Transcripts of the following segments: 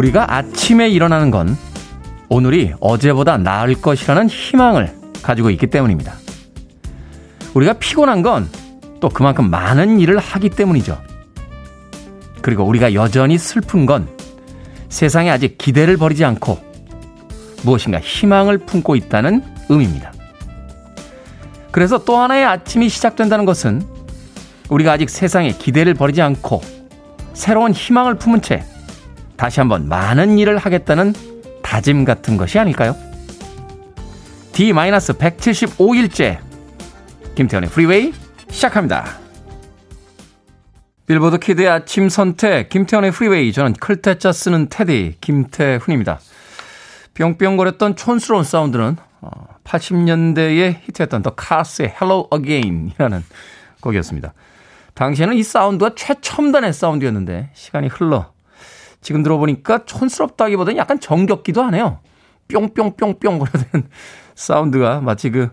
우리가 아침에 일어나는 건 오늘이 어제보다 나을 것이라는 희망을 가지고 있기 때문입니다. 우리가 피곤한 건 또 그만큼 많은 일을 하기 때문이죠. 그리고 우리가 여전히 슬픈 건 세상에 아직 기대를 버리지 않고 무엇인가 희망을 품고 있다는 의미입니다. 그래서 또 하나의 아침이 시작된다는 것은 우리가 아직 세상에 기대를 버리지 않고 새로운 희망을 품은 채 다시 한번 많은 일을 하겠다는 다짐 같은 것이 아닐까요? D-175일째 김태훈의 프리웨이 시작합니다. 빌보드 키드의 아침 선택 김태훈의 프리웨이 저는 클 태 자 쓰는 테디 김태훈입니다. 뿅뿅거렸던 촌스러운 사운드는 80년대에 어, 히트했던 The Cars의 Hello Again이라는 곡이었습니다. 당시에는 이 사운드가 최첨단의 사운드였는데 시간이 흘러 지금 들어보니까 촌스럽다기보다는 약간 정겹기도 하네요. 뿅뿅뿅뿅 거려는 사운드가 마치 그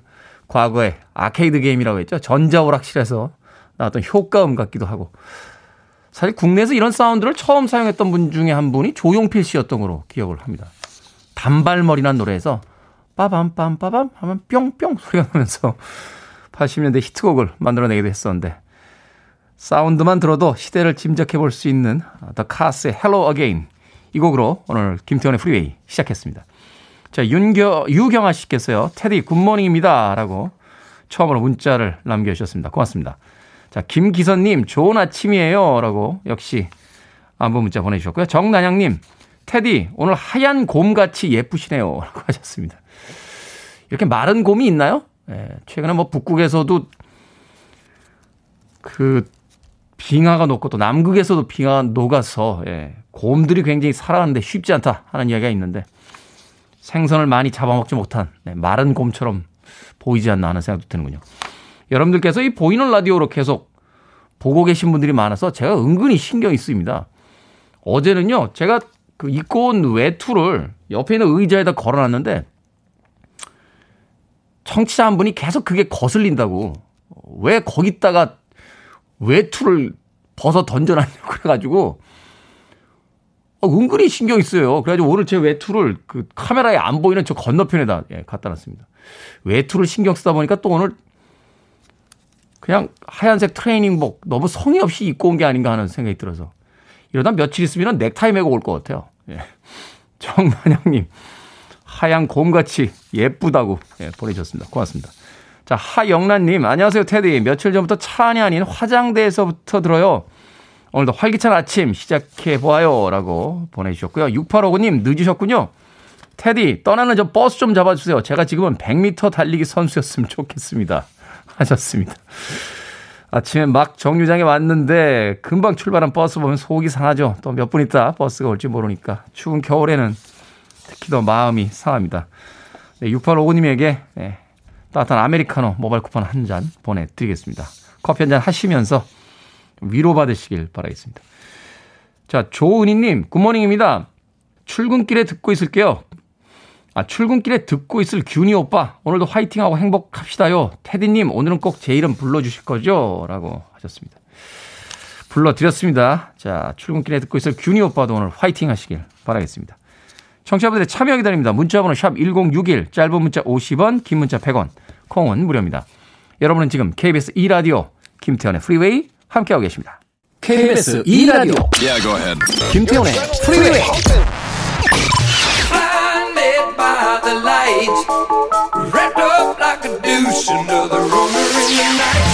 과거에 아케이드 게임이라고 했죠. 전자오락실에서 나왔던 효과음 같기도 하고. 사실 국내에서 이런 사운드를 처음 사용했던 분 중에 한 분이 조용필 씨였던 걸로 기억을 합니다. 단발머리란 노래에서 빠밤 빰빠밤 하면 뿅뿅 소리가 나면서 80년대 히트곡을 만들어내기도 했었는데 사운드만 들어도 시대를 짐작해 볼 수 있는 The Cars의 Hello Again 이 곡으로 오늘 김태훈의 프리웨이 시작했습니다. 자, 윤겨, 유경아 씨께서요, 테디 good morning입니다. 라고 처음으로 문자를 남겨주셨습니다. 고맙습니다. 자, 김기선님, 좋은 아침이에요. 라고 역시 안부 문자 보내주셨고요. 정난양님, 테디, 오늘 하얀 곰같이 예쁘시네요. 라고 하셨습니다. 이렇게 마른 곰이 있나요? 예, 최근에 뭐 북극에서도 그 빙하가 녹고 또 남극에서도 빙하가 녹아서 예, 곰들이 굉장히 살아가는데 쉽지 않다 하는 이야기가 있는데 생선을 많이 잡아먹지 못한 네, 마른 곰처럼 보이지 않나 하는 생각도 드는군요. 여러분들께서 이 보이는 라디오로 계속 보고 계신 분들이 많아서 제가 은근히 신경이 쓰입니다. 어제는요, 제가 그 입고 온 외투를 옆에 있는 의자에다 걸어놨는데 청취자 한 분이 계속 그게 거슬린다고 왜 거기다가 외투를 벗어 던져놨냐고 그래가지고 어, 은근히 신경 있어요. 그래가지고 오늘 제 외투를 그 카메라에 안 보이는 저 건너편에다 예, 갖다 놨습니다. 외투를 신경 쓰다 보니까 또 오늘 그냥 하얀색 트레이닝복 너무 성의 없이 입고 온 게 아닌가 하는 생각이 들어서 이러다 며칠 있으면 넥타이 메고 올 것 같아요. 예. 정만영님 하얀 곰같이 예쁘다고 예, 보내주셨습니다. 고맙습니다. 자, 하영란님, 안녕하세요, 테디. 며칠 전부터 차 안이 아닌 화장대에서부터 들어요. 오늘도 활기찬 아침 시작해보아요. 라고 보내주셨고요. 6859님, 늦으셨군요. 테디, 떠나는 저 버스 좀 잡아주세요. 제가 지금은 100m 달리기 선수였으면 좋겠습니다. 하셨습니다. 아침에 막 정류장에 왔는데 금방 출발한 버스 보면 속이 상하죠. 또 몇 분 있다 버스가 올지 모르니까 추운 겨울에는 특히 더 마음이 상합니다. 네, 6859님에게 네, 따뜻한 아메리카노 모바일 쿠폰 한 잔 보내드리겠습니다. 커피 한 잔 하시면서 위로받으시길 바라겠습니다. 자, 조은희님, good morning입니다. 출근길에 듣고 있을게요. 아, 출근길에 듣고 있을 균이 오빠, 오늘도 화이팅하고 행복합시다요. 테디님, 오늘은 꼭 제 이름 불러주실 거죠? 라고 하셨습니다. 불러드렸습니다. 자, 출근길에 듣고 있을 균이 오빠도 오늘 화이팅 하시길 바라겠습니다. 청취자분들의 참여 기다립니다. 문자번호 샵 1061, 짧은 문자 50원, 긴 문자 100원, 콩은 무료입니다. 여러분은 지금 KBS 2라디오 김태훈의 프리웨이 함께하고 계십니다. KBS 2라디오 yeah, go ahead. 김태훈의 프리웨이 Wrapped up like a douche another roller in the night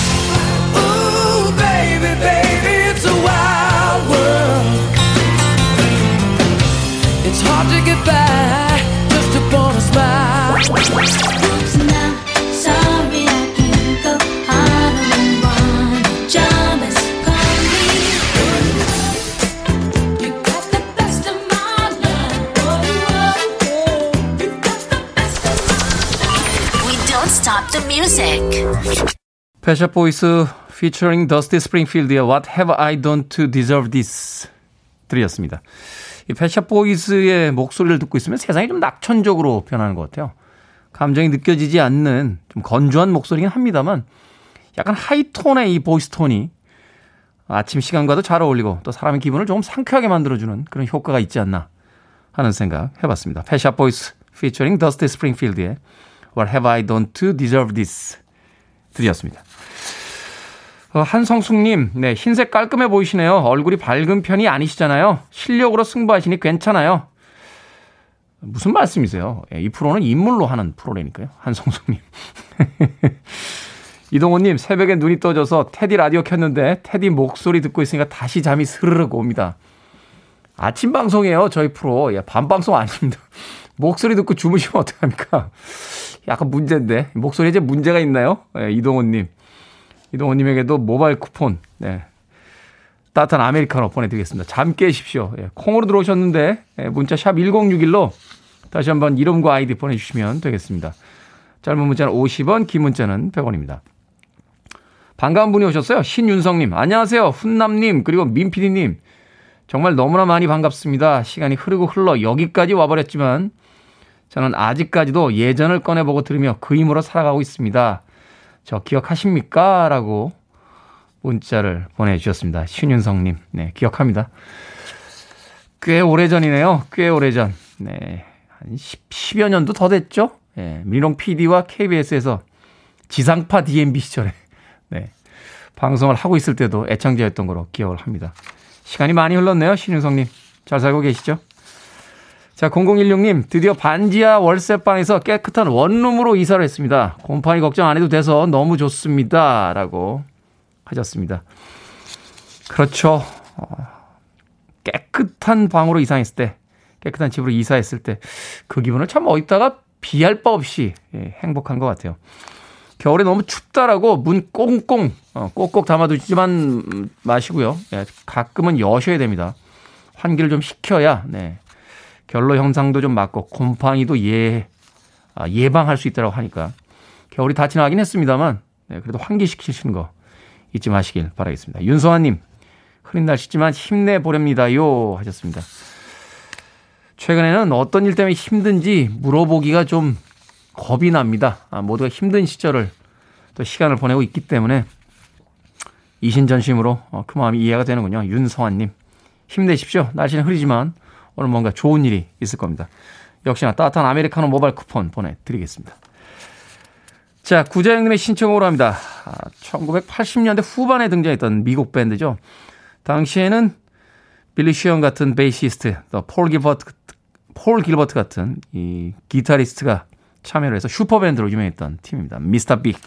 music. Pet Shop Boys featuring Dusty Springfield의 What Have I Done to Deserve This 들려드렸습니다. 이 Pet Shop Boys의 목소리를 듣고 있으면 세상이 좀 낙천적으로 변하는 것 같아요. 감정이 느껴지지 않는 좀 건조한 목소리긴 합니다만 약간 high tone의 이 voice tone이 아침 시간과도 잘 어울리고 또 사람의 기분을 조금 상쾌하게 만들어주는 그런 효과가 있지 않나 하는 생각 해봤습니다. Pet Shop Boys featuring Dusty Springfield의 What have I done to deserve this? 드렸습니다. 어, 한성숙님, 네, 흰색 깔끔해 보이시네요. 얼굴이 밝은 편이 아니시잖아요. 실력으로 승부하시니 괜찮아요. 무슨 말씀이세요? 예, 이 프로는 인물로 하는 프로라니까요. 한성숙님. 이동호님, 새벽에 눈이 떠져서 테디 라디오 켰는데 테디 목소리 듣고 있으니까 다시 잠이 스르륵 옵니다. 아침 방송이에요, 저희 프로. 예, 밤 방송 아닙니다. 목소리 듣고 주무시면 어떡합니까? 약간 문제인데. 목소리에 이제 문제가 있나요? 예, 이동호님. 이동호님에게도 모바일 쿠폰, 네. 따뜻한 아메리카노 보내드리겠습니다. 잠 깨십시오. 예, 콩으로 들어오셨는데, 예, 문자 샵 1061로 다시 한번 이름과 아이디 보내주시면 되겠습니다. 짧은 문자는 50원, 긴 문자는 100원입니다. 반가운 분이 오셨어요. 신윤성님, 안녕하세요. 훈남님, 그리고 민피디님. 정말 너무나 많이 반갑습니다. 시간이 흐르고 흘러 여기까지 와버렸지만, 저는 아직까지도 예전을 꺼내보고 들으며 그 힘으로 살아가고 있습니다. 저 기억하십니까? 라고 문자를 보내주셨습니다. 신윤성님. 네, 기억합니다. 꽤 오래 전이네요. 꽤 오래 전. 네. 한 10, 10여 년도 더 됐죠? 네, 민롱 PD와 KBS에서 지상파 DMB 시절에, 네. 방송을 하고 있을 때도 애청자였던 거로 기억을 합니다. 시간이 많이 흘렀네요. 신윤성님. 잘 살고 계시죠? 자, 0016님, 드디어 반지하 월세방에서 깨끗한 원룸으로 이사를 했습니다. 곰팡이 걱정 안 해도 돼서 너무 좋습니다. 라고 하셨습니다. 그렇죠. 어, 깨끗한 방으로 이사했을 때, 깨끗한 집으로 이사했을 때, 그 기분을 참 어디다가 비할 바 없이 예, 행복한 것 같아요. 겨울에 너무 춥다라고 문 꽁꽁, 어, 꼭꼭 담아두지만 마시고요. 예, 가끔은 여셔야 됩니다. 환기를 좀 시켜야, 네. 결로 현상도 좀 막고 곰팡이도 예 아, 예방할 수 있다고 하니까 겨울이 다 지나가긴 했습니다만 네, 그래도 환기시키시는 거 잊지 마시길 바라겠습니다. 윤소아님 흐린 날씨지만 힘내 보렵니다요 하셨습니다. 최근에는 어떤 일 때문에 힘든지 물어보기가 좀 겁이 납니다. 아, 모두가 힘든 시절을 또 시간을 보내고 있기 때문에 이신전심으로 어, 그 마음이 이해가 되는군요. 윤성환님 힘내십시오. 날씨는 흐리지만 오늘 뭔가 좋은 일이 있을 겁니다. 역시나 따뜻한 아메리카노 모바일 쿠폰 보내드리겠습니다. 자, 구자영님의 신청으로 합니다. 아, 1980년대 후반에 등장했던 미국 밴드죠. 당시에는 빌리 시언 같은 베이시스트, 또폴 길버트, 폴 길버트 같은 이 기타리스트가 참여를 해서 슈퍼밴드로 유명했던 팀입니다. 미스터 빅.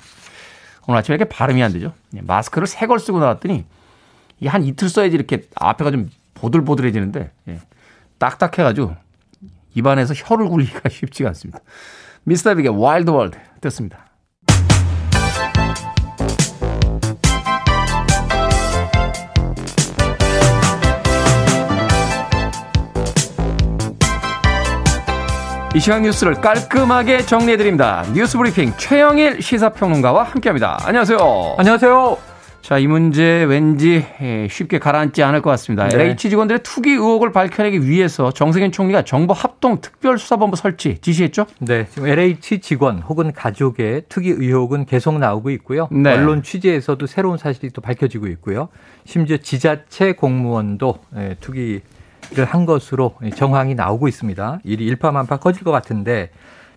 오늘 아침에 이렇게 발음이 안 되죠. 예, 마스크를 새 걸 쓰고 나왔더니 한 이틀 써야지 이렇게 앞에가 좀 보들보들해지는데 예. 딱딱해가지고 입안에서 혀를 굴리기가 쉽지가 않습니다. 미스터 빅의 Wild World 듣겠습니다. 이 시간 뉴스를 깔끔하게 정리해드립니다. 뉴스 브리핑 최영일 시사평론가와 함께합니다. 안녕하세요. 안녕하세요. 자, 이 문제 왠지 예, 쉽게 가라앉지 않을 것 같습니다. 네. LH 직원들의 투기 의혹을 밝혀내기 위해서 정세균 총리가 정부 합동 특별수사본부 설치 지시했죠? 네, 지금 LH 직원 혹은 가족의 투기 의혹은 계속 나오고 있고요. 네. 언론 취재에서도 새로운 사실이 또 밝혀지고 있고요. 심지어 지자체 공무원도 예, 투기를 한 것으로 정황이 나오고 있습니다. 일이 일파만파 커질 것 같은데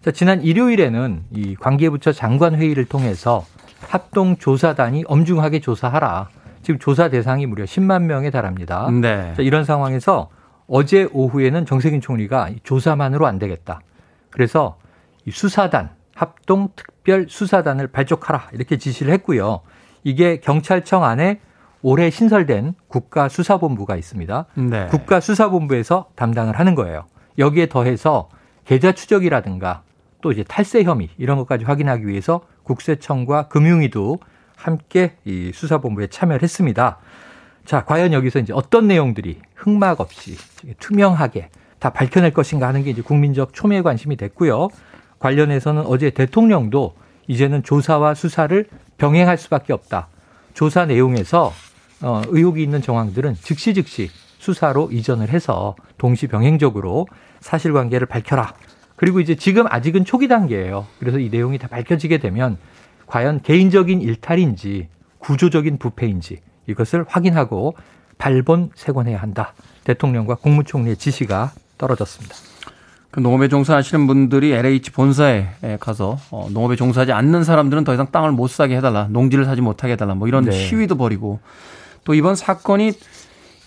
자, 지난 일요일에는 이 관계부처 장관 회의를 통해서 합동 조사단이 엄중하게 조사하라. 지금 조사 대상이 무려 10만 명에 달합니다. 네. 자, 이런 상황에서 어제 오후에는 정세균 총리가 조사만으로 안 되겠다. 그래서 이 수사단, 합동 특별 수사단을 발족하라. 이렇게 지시를 했고요. 이게 경찰청 안에 올해 신설된 국가수사본부가 있습니다. 네. 국가수사본부에서 담당을 하는 거예요. 여기에 더해서 계좌 추적이라든가 또 이제 탈세 혐의 이런 것까지 확인하기 위해서 국세청과 금융위도 함께 이 수사본부에 참여를 했습니다. 자, 과연 여기서 이제 어떤 내용들이 흑막 없이 투명하게 다 밝혀낼 것인가 하는 게 이제 국민적 초미의 관심이 됐고요. 관련해서는 어제 대통령도 이제는 조사와 수사를 병행할 수밖에 없다. 조사 내용에서 어, 의혹이 있는 정황들은 즉시 즉시 수사로 이전을 해서 동시 병행적으로 사실관계를 밝혀라. 그리고 이제 지금 아직은 초기 단계예요. 그래서 이 내용이 다 밝혀지게 되면 과연 개인적인 일탈인지 구조적인 부패인지 이것을 확인하고 발본 세곤해야 한다. 대통령과 국무총리의 지시가 떨어졌습니다. 그 농업에 종사하시는 분들이 LH 본사에 가서 어, 농업에 종사하지 않는 사람들은 더 이상 땅을 못 사게 해달라, 농지를 사지 못하게 해달라, 뭐 이런 네. 시위도 벌이고 또 이번 사건이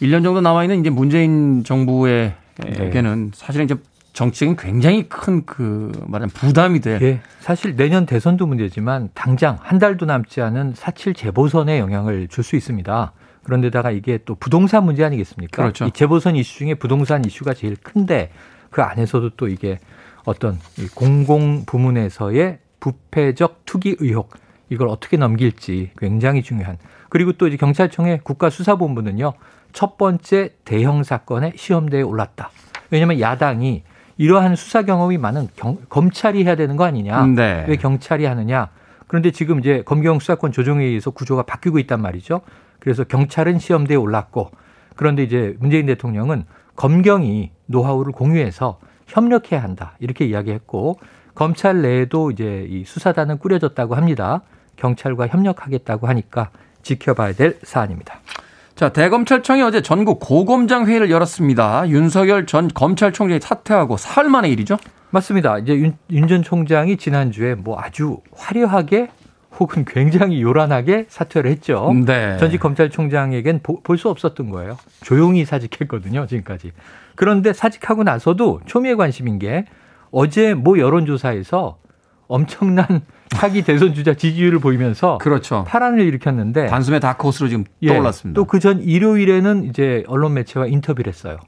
1년 정도 남아 있는 이제 문재인 정부에게는 사실은 이제 정치적인 굉장히 큰 그 말하자면 부담이 될 예, 사실 내년 대선도 문제지만 당장 한 달도 남지 않은 사칠 재보선에 영향을 줄 수 있습니다. 그런데다가 이게 또 부동산 문제 아니겠습니까? 그렇죠. 이 재보선 이슈 중에 부동산 이슈가 제일 큰데 그 안에서도 또 이게 어떤 이 공공 부문에서의 부패적 투기 의혹 이걸 어떻게 넘길지 굉장히 중요한 그리고 또 이제 경찰청의 국가수사본부는요 첫 번째 대형 사건의 시험대에 올랐다. 왜냐하면 야당이 이러한 수사 경험이 많은 경- 검찰이 해야 되는 거 아니냐? 네. 왜 경찰이 하느냐? 그런데 지금 이제 검경 수사권 조정에 의해서 구조가 바뀌고 있단 말이죠. 그래서 경찰은 시험대에 올랐고 그런데 이제 문재인 대통령은 검경이 노하우를 공유해서 협력해야 한다 이렇게 이야기했고 검찰 내에도 이제 이 수사단은 꾸려졌다고 합니다. 경찰과 협력하겠다고 하니까 지켜봐야 될 사안입니다. 자, 대검찰청이 어제 전국 고검장 회의를 열었습니다. 윤석열 전 검찰총장이 사퇴하고 사흘 만의 일이죠? 맞습니다. 이제 윤전 총장이 지난주에 뭐 아주 화려하게 혹은 굉장히 요란하게 사퇴를 했죠. 네. 전직 검찰총장에겐 볼 수 없었던 거예요. 조용히 사직했거든요, 지금까지. 그런데 사직하고 나서도 초미의 관심인 게 어제 모 여론조사에서 엄청난 차기 대선 주자 지지율을 보이면서 그렇죠. 파란을 일으켰는데 단숨에 다크호스로 지금 예, 떠올랐습니다. 또 그 전 일요일에는 이제 언론 매체와 인터뷰를 했어요.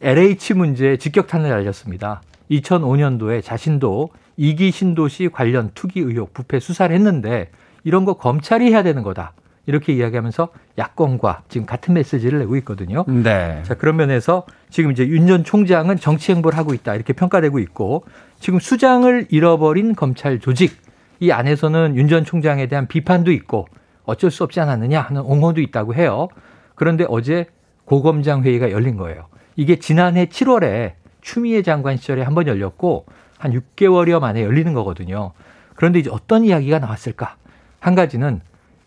LH 문제에 직격탄을 날렸습니다. 2005년도에 자신도 이기 신도시 관련 투기 의혹 부패 수사를 했는데 이런 거 검찰이 해야 되는 거다. 이렇게 이야기하면서 야권과 지금 같은 메시지를 내고 있거든요. 네. 자, 그런 면에서 지금 이제 윤 전 총장은 정치 행보를 하고 있다. 이렇게 평가되고 있고 지금 수장을 잃어버린 검찰 조직 이 안에서는 윤 전 총장에 대한 비판도 있고 어쩔 수 없지 않았느냐 하는 옹호도 있다고 해요. 그런데 어제 고검장 회의가 열린 거예요. 이게 지난해 7월에 추미애 장관 시절에 한 번 열렸고 한 6개월여 만에 열리는 거거든요. 그런데 이제 어떤 이야기가 나왔을까? 한 가지는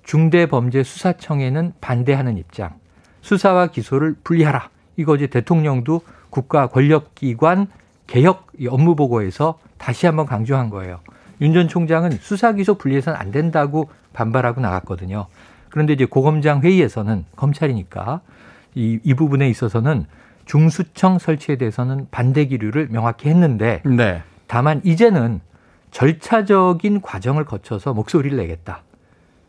중대범죄수사청에는 반대하는 입장, 수사와 기소를 분리하라. 이거 이제 대통령도 국가 권력기관 개혁 업무 보고에서 다시 한번 강조한 거예요. 윤 전 총장은 수사 기소 분리해서는 안 된다고 반발하고 나갔거든요. 그런데 이제 고검장 회의에서는 검찰이니까 이, 이 부분에 있어서는 중수청 설치에 대해서는 반대 기류를 명확히 했는데 네. 다만 이제는 절차적인 과정을 거쳐서 목소리를 내겠다.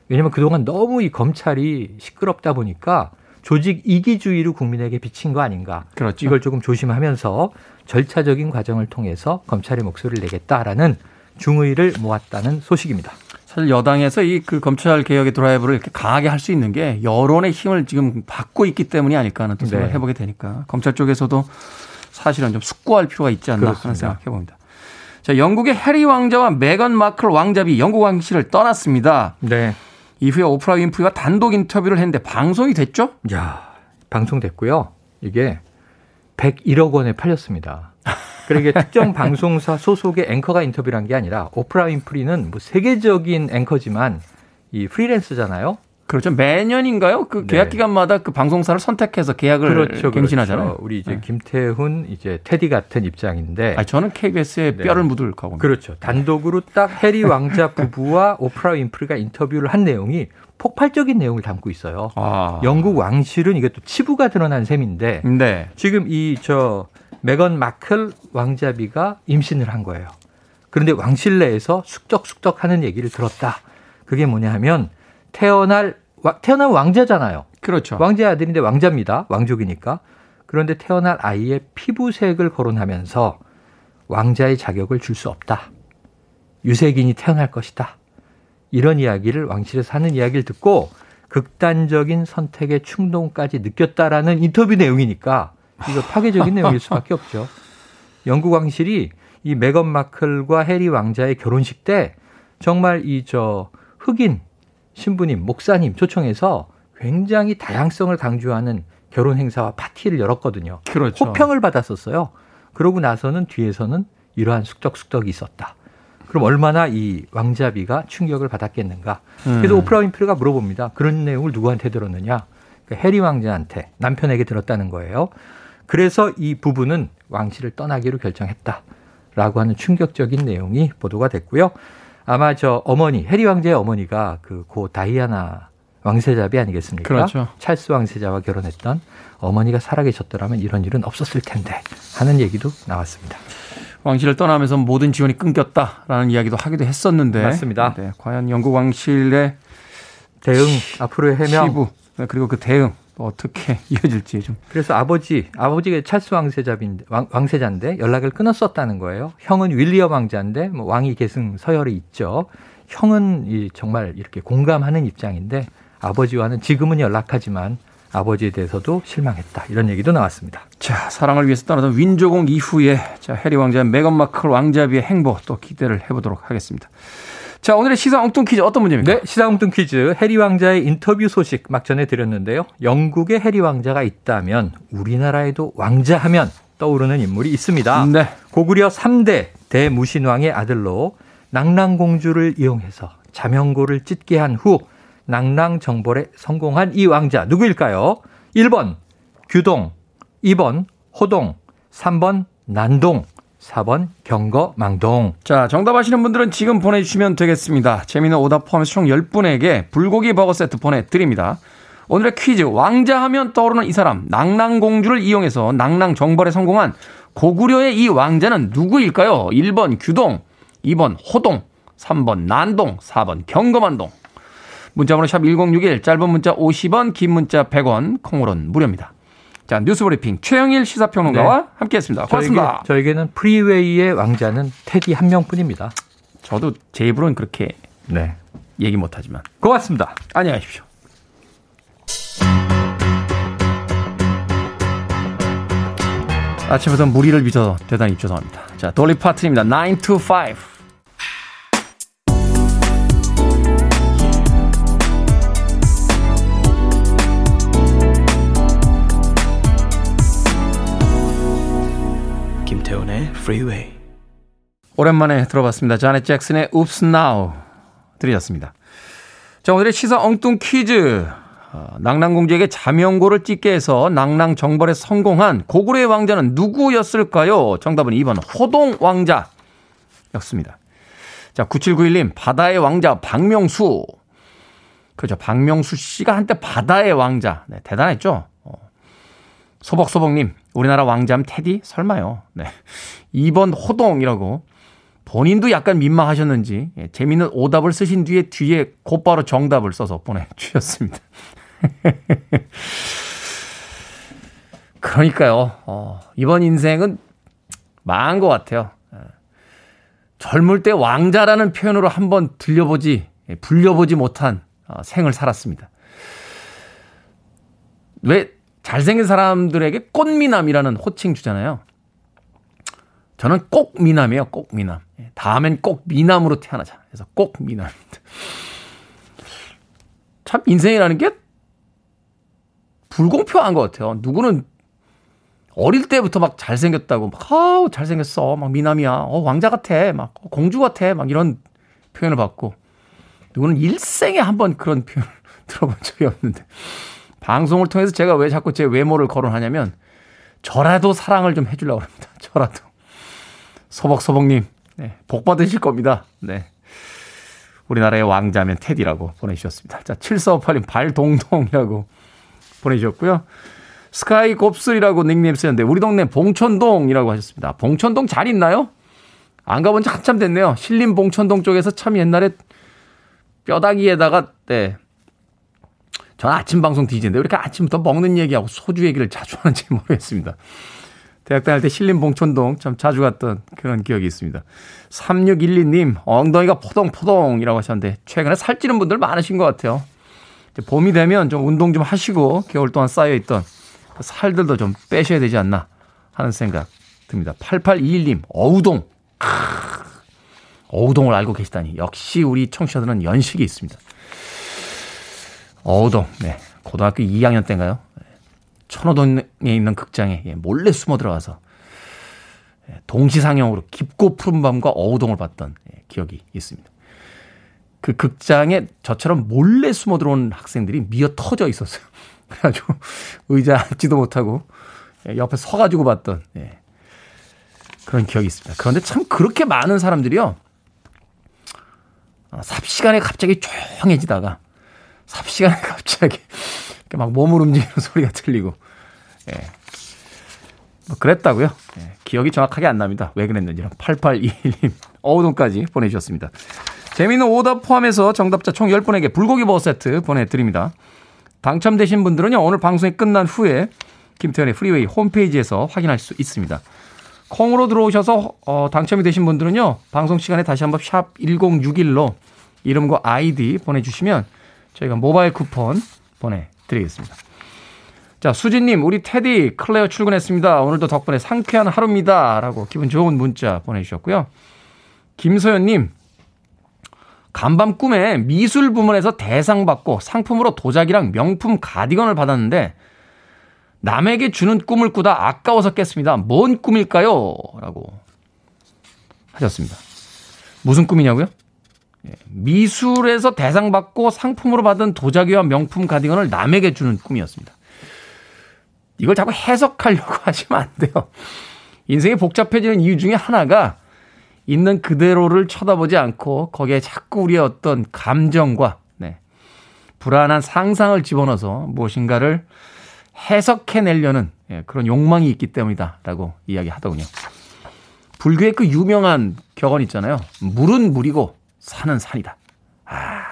왜냐하면 그동안 너무 이 검찰이 시끄럽다 보니까 조직 이기주의를 국민에게 비친 거 아닌가. 그렇죠. 이걸 조금 조심하면서 절차적인 과정을 통해서 검찰의 목소리를 내겠다라는 중의를 모았다는 소식입니다. 사실 여당에서 이 그 검찰 개혁의 드라이브를 이렇게 강하게 할 수 있는 게 여론의 힘을 지금 받고 있기 때문이 아닐까 하는 또 생각을 네. 해보게 되니까 검찰 쪽에서도 사실은 좀 숙고할 필요가 있지 않나 그렇습니다. 하는 생각 해 봅니다. 자, 영국의 해리 왕자와 메건 마클 왕자비 영국 왕실을 떠났습니다. 네. 이후에 오프라 윈프리가 단독 인터뷰를 했는데 방송이 됐죠? 야, 방송됐고요. 이게 101억 원에 팔렸습니다. 그러게 특정 방송사 소속의 앵커가 인터뷰를 한 게 아니라 오프라 윈프리는 뭐 세계적인 앵커지만 이 프리랜서잖아요. 그렇죠. 매년인가요? 그 네. 계약 기간마다 그 방송사를 선택해서 계약을 그렇죠, 갱신하잖아요. 그렇죠. 우리 이제 네. 김태훈, 이제 테디 같은 입장인데. 아니, 저는 KBS에 네. 뼈를 묻을 각오입니다. 그렇죠. 단독으로 딱 해리 왕자 부부와 오프라 윈프리가 인터뷰를 한 내용이 폭발적인 내용을 담고 있어요. 아. 영국 왕실은 이게 또 치부가 드러난 셈인데 네. 지금 이 저 메건 마클 왕자비가 임신을 한 거예요. 그런데 왕실 내에서 숙적숙적 하는 얘기를 들었다. 그게 뭐냐 하면 태어날 와- 태어난 왕자잖아요. 그렇죠. 왕자의 아들인데 왕자입니다. 왕족이니까. 그런데 태어날 아이의 피부색을 거론하면서 왕자의 자격을 줄 수 없다. 유색인이 태어날 것이다. 이런 이야기를 왕실에서 하는 이야기를 듣고 극단적인 선택의 충동까지 느꼈다라는 인터뷰 내용이니까 이거 파괴적인 내용일 수밖에 없죠. 영국 왕실이 이 메건 마클과 해리 왕자의 결혼식 때 정말 이 저 흑인 신부님, 목사님 초청해서 굉장히 다양성을 강조하는 결혼 행사와 파티를 열었거든요. 그렇죠. 호평을 받았었어요. 그러고 나서는 뒤에서는 이러한 숙덕숙덕이 있었다. 그럼 얼마나 이 왕자비가 충격을 받았겠는가. 그래서 음. 오프라 윈프리가 물어봅니다. 그런 내용을 누구한테 들었느냐? 그 해리 왕자한테 남편에게 들었다는 거예요. 그래서 이 부부는 왕실을 떠나기로 결정했다라고 하는 충격적인 내용이 보도가 됐고요. 아마 저 어머니 해리 왕제의 어머니가 그 고 다이아나 왕세자비 아니겠습니까? 그렇죠. 찰스 왕세자와 결혼했던 어머니가 살아계셨더라면 이런 일은 없었을 텐데 하는 얘기도 나왔습니다. 왕실을 떠나면서 모든 지원이 끊겼다라는 이야기도 하기도 했었는데. 맞습니다. 네, 과연 영국 왕실의 대응 앞으로의 해명 시부 네, 그리고 그 대응 또 어떻게 이어질지 좀 그래서 아버지, 아버지가 찰스 왕세자인데, 왕, 왕세자인데 연락을 끊었었다는 거예요. 형은 윌리엄 왕자인데 뭐 왕위 계승 서열이 있죠. 형은 이 정말 이렇게 공감하는 입장인데 아버지와는 지금은 연락하지만 아버지에 대해서도 실망했다. 이런 얘기도 나왔습니다. 자, 사랑을 위해서 떠나던 윈조공 이후에 자, 해리 왕자 메건 마클 왕자비의 행보 또 기대를 해보도록 하겠습니다. 자, 오늘의 시사 엉뚱 퀴즈 어떤 문제입니까? 네, 시사홍뚱 퀴즈 해리 왕자의 인터뷰 소식 막 전해드렸는데요. 영국에 해리 왕자가 있다면 우리나라에도 왕자 하면 떠오르는 인물이 있습니다. 네. 고구려 3대 대무신왕의 아들로 낭랑공주를 이용해서 자명고를 찢게 한후 낭랑정벌에 성공한 이 왕자 누구일까요? 1번 규동, 2번 호동, 3번 난동, 4번 경거망동. 자, 정답 아시는 분들은 지금 보내주시면 되겠습니다. 재미있는 오답 포함해서 총 10분에게 불고기 버거 세트 보내드립니다. 오늘의 퀴즈, 왕자 하면 떠오르는 이 사람, 낭랑공주를 이용해서 낭랑 정벌에 성공한 고구려의 이 왕자는 누구일까요? 1번 규동, 2번 호동, 3번 난동, 4번 경거만동. 문자번호 샵 1061, 짧은 문자 50원, 긴 문자 100원, 콩으로는 무료입니다. 자, 뉴스 브리핑 최영일 시사평론가와 함께했습니다. 고맙습니다. 저에게, 는 프리웨이의 왕자는 테디 한 명뿐입니다. 저도 제 입으로는 그렇게 네. 얘기 못하지만 고맙습니다. 안녕히 가십시오. 아침부터 무리를 빚어서 대단히 죄송합니다. 자, 돌리 파트입니다. 9 to 5. 김태훈의 Freeway. 오랜만에 들어봤습니다. 자넷 잭슨의 Oops Now 들으셨습니다. 자, 오늘의 시사 엉뚱 퀴즈. 어, 낭랑공주에게 자명고를 찢게 해서 낭랑 정벌에 성공한 고구려의 왕자는 누구였을까요? 정답은 2번 호동 왕자였습니다. 자, 9791님, 바다의 왕자 박명수. 그죠. 박명수 씨가 한때 바다의 왕자. 네, 대단했죠? 어. 소복소복님, 우리나라 왕자면 테디? 설마요. 네. 2번 호동이라고. 본인도 약간 민망하셨는지 예, 재미있는 오답을 쓰신 뒤에 뒤에 곧바로 정답을 써서 보내주셨습니다. 그러니까요. 어, 이번 인생은 망한 것 같아요. 예. 젊을 때 왕자라는 표현으로 한번 들려보지, 예, 불려보지 못한 어, 생을 살았습니다. 왜 잘생긴 사람들에게 꽃미남이라는 호칭 주잖아요. 저는 꼭 미남이에요. 꼭 미남. 예, 다음엔 꼭 미남으로 태어나자. 그래서 꼭 미남입니다. 참 인생이라는 게 불공평한 것 같아요. 누구는 어릴 때부터 막 잘생겼다고 막 아우 잘생겼어 막 미남이야 어 왕자 같아 막 어, 공주 같아 막 이런 표현을 받고 누구는 일생에 한 번 그런 표현을 들어본 적이 없는데 방송을 통해서 제가 왜 자꾸 제 외모를 거론하냐면 저라도 사랑을 좀 해주려고 합니다. 저라도 소복소복님 네, 복 받으실 겁니다. 네. 우리나라의 왕자면 테디라고 보내주셨습니다. 자, 7458님 발동동이라고 보내주셨고요. 스카이 곱슬이라고 닉네임 쓰였는데 우리 동네 봉천동이라고 하셨습니다. 봉천동 잘 있나요? 안 가본 지 한참 됐네요. 신림 봉천동 쪽에서 참 옛날에 뼈다귀에다가 네. 전 아침 방송 DJ인데 왜 이렇게 아침부터 먹는 얘기하고 소주 얘기를 자주 하는지 모르겠습니다. 대학 다닐 때 신림 봉천동 참 자주 갔던 그런 기억이 있습니다. 3612님, 엉덩이가 포동포동이라고 하셨는데, 최근에 살찌는 분들 많으신 것 같아요. 봄이 되면 좀 운동 좀 하시고, 겨울 동안 쌓여있던 그 살들도 좀 빼셔야 되지 않나 하는 생각 듭니다. 8821님, 어우동. 크으, 어우동을 알고 계시다니. 역시 우리 청취자들은 연식이 있습니다. 어우동, 네. 고등학교 2학년 때인가요? 천호동에 있는 극장에 예, 몰래 숨어 들어가서 예, 동시상영으로 깊고 푸른 밤과 어우동을 봤던 예, 기억이 있습니다. 그 극장에 저처럼 몰래 숨어 들어온 학생들이 미어 터져 있었어요. 그래가지고 의자 앉지도 못하고 예, 옆에 서가지고 봤던 예. 그런 기억이 있습니다. 그런데 참 그렇게 많은 사람들이요. 아, 삽시간에 갑자기 조용해지다가 삽시간에 갑자기 막 몸을 움직이는 소리가 들리고 예. 뭐 그랬다고요. 예. 기억이 정확하게 안 납니다. 왜 그랬는지는 8821님 어우동까지 보내주셨습니다. 재미있는 오답 포함해서 정답자 총 10분에게 불고기 버거 세트 보내드립니다. 당첨되신 분들은요 오늘 방송이 끝난 후에 김태훈의 프리웨이 홈페이지에서 확인할 수 있습니다. 콩으로 들어오셔서 어, 당첨이 되신 분들은요. 방송 시간에 다시 한번 샵 1061로 이름과 아이디 보내주시면 저희가 모바일 쿠폰 보내드리겠습니다. 자, 수진님, 우리 테디 클레어 출근했습니다. 오늘도 덕분에 상쾌한 하루입니다. 라고 기분 좋은 문자 보내주셨고요. 김소연님, 간밤 꿈에 미술 부문에서 대상 받고 상품으로 도자기랑 명품 가디건을 받았는데 남에게 주는 꿈을 꾸다 아까워서 깼습니다. 뭔 꿈일까요? 라고 하셨습니다. 무슨 꿈이냐고요? 예, 미술에서 대상 받고 상품으로 받은 도자기와 명품 가디건을 남에게 주는 꿈이었습니다. 이걸 자꾸 해석하려고 하시면 안 돼요. 인생이 복잡해지는 이유 중에 하나가 있는 그대로를 쳐다보지 않고 거기에 자꾸 우리의 어떤 감정과 네, 불안한 상상을 집어넣어서 무엇인가를 해석해내려는 예, 그런 욕망이 있기 때문이다라고 이야기하더군요. 불교의 그 유명한 격언 있잖아요. 물은 물이고 산은 산이다. 아,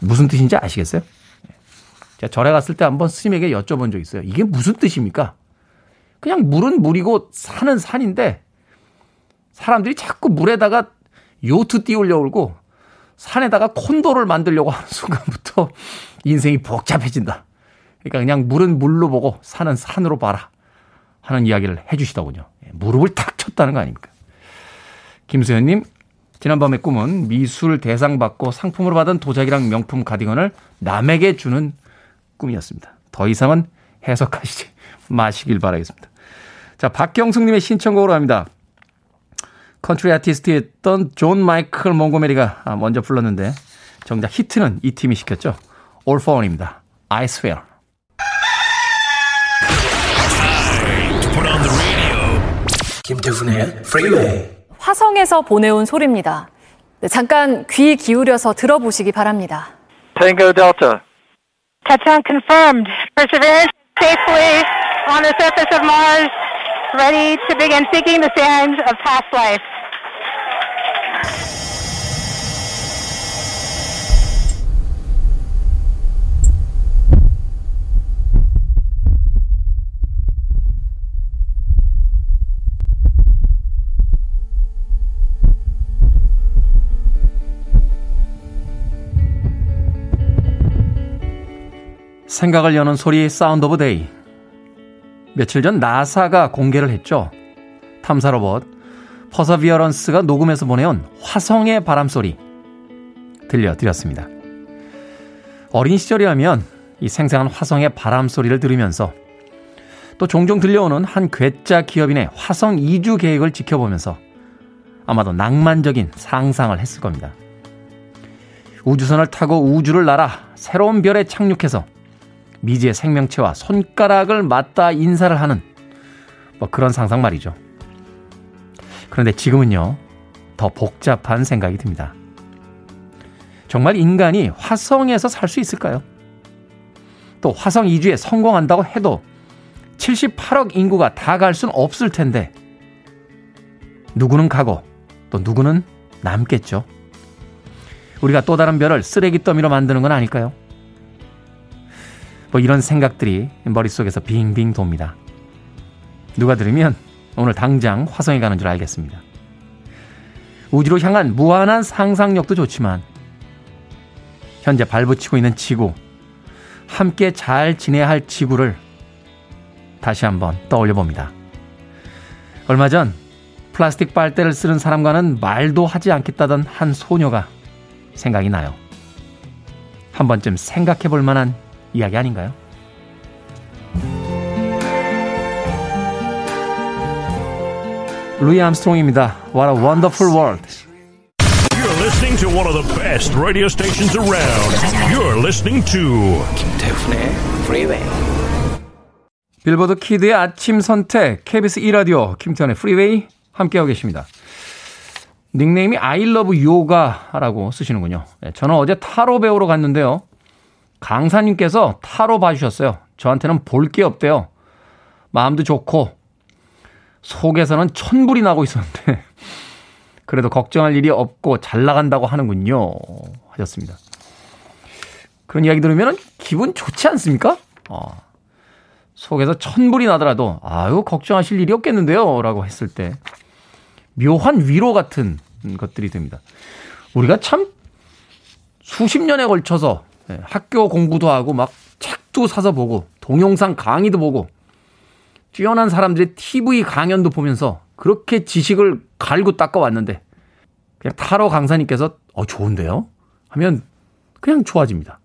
무슨 뜻인지 아시겠어요? 예. 제가 절에 갔을 때 한번 스님에게 여쭤본 적 있어요. 이게 무슨 뜻입니까? 그냥 물은 물이고 산은 산인데 사람들이 자꾸 물에다가 요트 띄우려고 산에다가 콘도를 만들려고 하는 순간부터 인생이 복잡해진다. 그러니까 그냥 물은 물로 보고 산은 산으로 봐라 하는 이야기를 해주시더군요. 예, 무릎을 탁 쳤다는 거 아닙니까? 김수현님, 지난밤의 꿈은 미술 대상 받고 상품으로 받은 도자기랑 명품 가디건을 남에게 주는 꿈이었습니다. 더 이상은 해석하시지 마시길 바라겠습니다. 자, 박경숙님의 신청곡으로 합니다. 컨트리 아티스트였던 존 마이클 몽고메리가 먼저 불렀는데 정작 히트는 이 팀이 시켰죠. All for One입니다. I swear. 김태훈의 프리웨이 화성에서 보내온 소리입니다. 네, 잠깐 귀 기울여서 들어보시기 바랍니다. Tango Delta. Touchdown confirmed. Perseverance safely on the surface of Mars, ready to begin seeking the sands of past life. 생각을 여는 소리 사운드 오브 데이. 며칠 전 나사가 공개를 했죠. 탐사 로봇 퍼서비어런스가 녹음해서 보내온 화성의 바람 소리 들려드렸습니다. 어린 시절이라면 이 생생한 화성의 바람 소리를 들으면서 또 종종 들려오는 한 괴짜 기업인의 화성 이주 계획을 지켜보면서 아마도 낭만적인 상상을 했을 겁니다. 우주선을 타고 우주를 날아 새로운 별에 착륙해서 미지의 생명체와 손가락을 맞다 인사를 하는 뭐 그런 상상 말이죠. 그런데 지금은요, 더 복잡한 생각이 듭니다. 정말 인간이 화성에서 살 수 있을까요? 또 화성 이주에 성공한다고 해도 78억 인구가 다 갈 수는 없을 텐데, 누구는 가고 또 누구는 남겠죠. 우리가 또 다른 별을 쓰레기 더미로 만드는 건 아닐까요? 뭐 이런 생각들이 머릿속에서 빙빙 돕니다. 누가 들으면 오늘 당장 화성에 가는 줄 알겠습니다. 우주로 향한 무한한 상상력도 좋지만 현재 발붙이고 있는 지구, 함께 잘 지내야 할 지구를 다시 한번 떠올려 봅니다. 얼마 전 플라스틱 빨대를 쓰는 사람과는 말도 하지 않겠다던 한 소녀가 생각이 나요. 한 번쯤 생각해 볼 만한 이야기 아닌가요? 루이 암스트롱입니다. What a wonderful world. You're listening to one of the best radio stations around. You're listening to 김태훈의 프리웨이 빌보드 키드의 아침 선택, KBS 2라디오, 김태훈의 프리웨이 함께하고 계십니다. 닉네임이 I love yoga라고 쓰시는군요. 네, 저는 어제 타로 배우러 갔는데요. 강사님께서 타로 봐주셨어요. 저한테는 볼 게 없대요. 마음도 좋고, 속에서는 천불이 나고 있었는데, 그래도 걱정할 일이 없고 잘 나간다고 하는군요. 하셨습니다. 그런 이야기 들으면 기분 좋지 않습니까? 어. 속에서 천불이 나더라도, 아유, 걱정하실 일이 없겠는데요. 라고 했을 때, 묘한 위로 같은 것들이 됩니다. 우리가 참 수십 년에 걸쳐서 예, 학교 공부도 하고 막 책도 사서 보고 동영상 강의도 보고 뛰어난 사람들의 TV 강연도 보면서 그렇게 지식을 갈고 닦아 왔는데 그냥 타로 강사님께서 어 좋은데요? 하면 그냥 좋아집니다.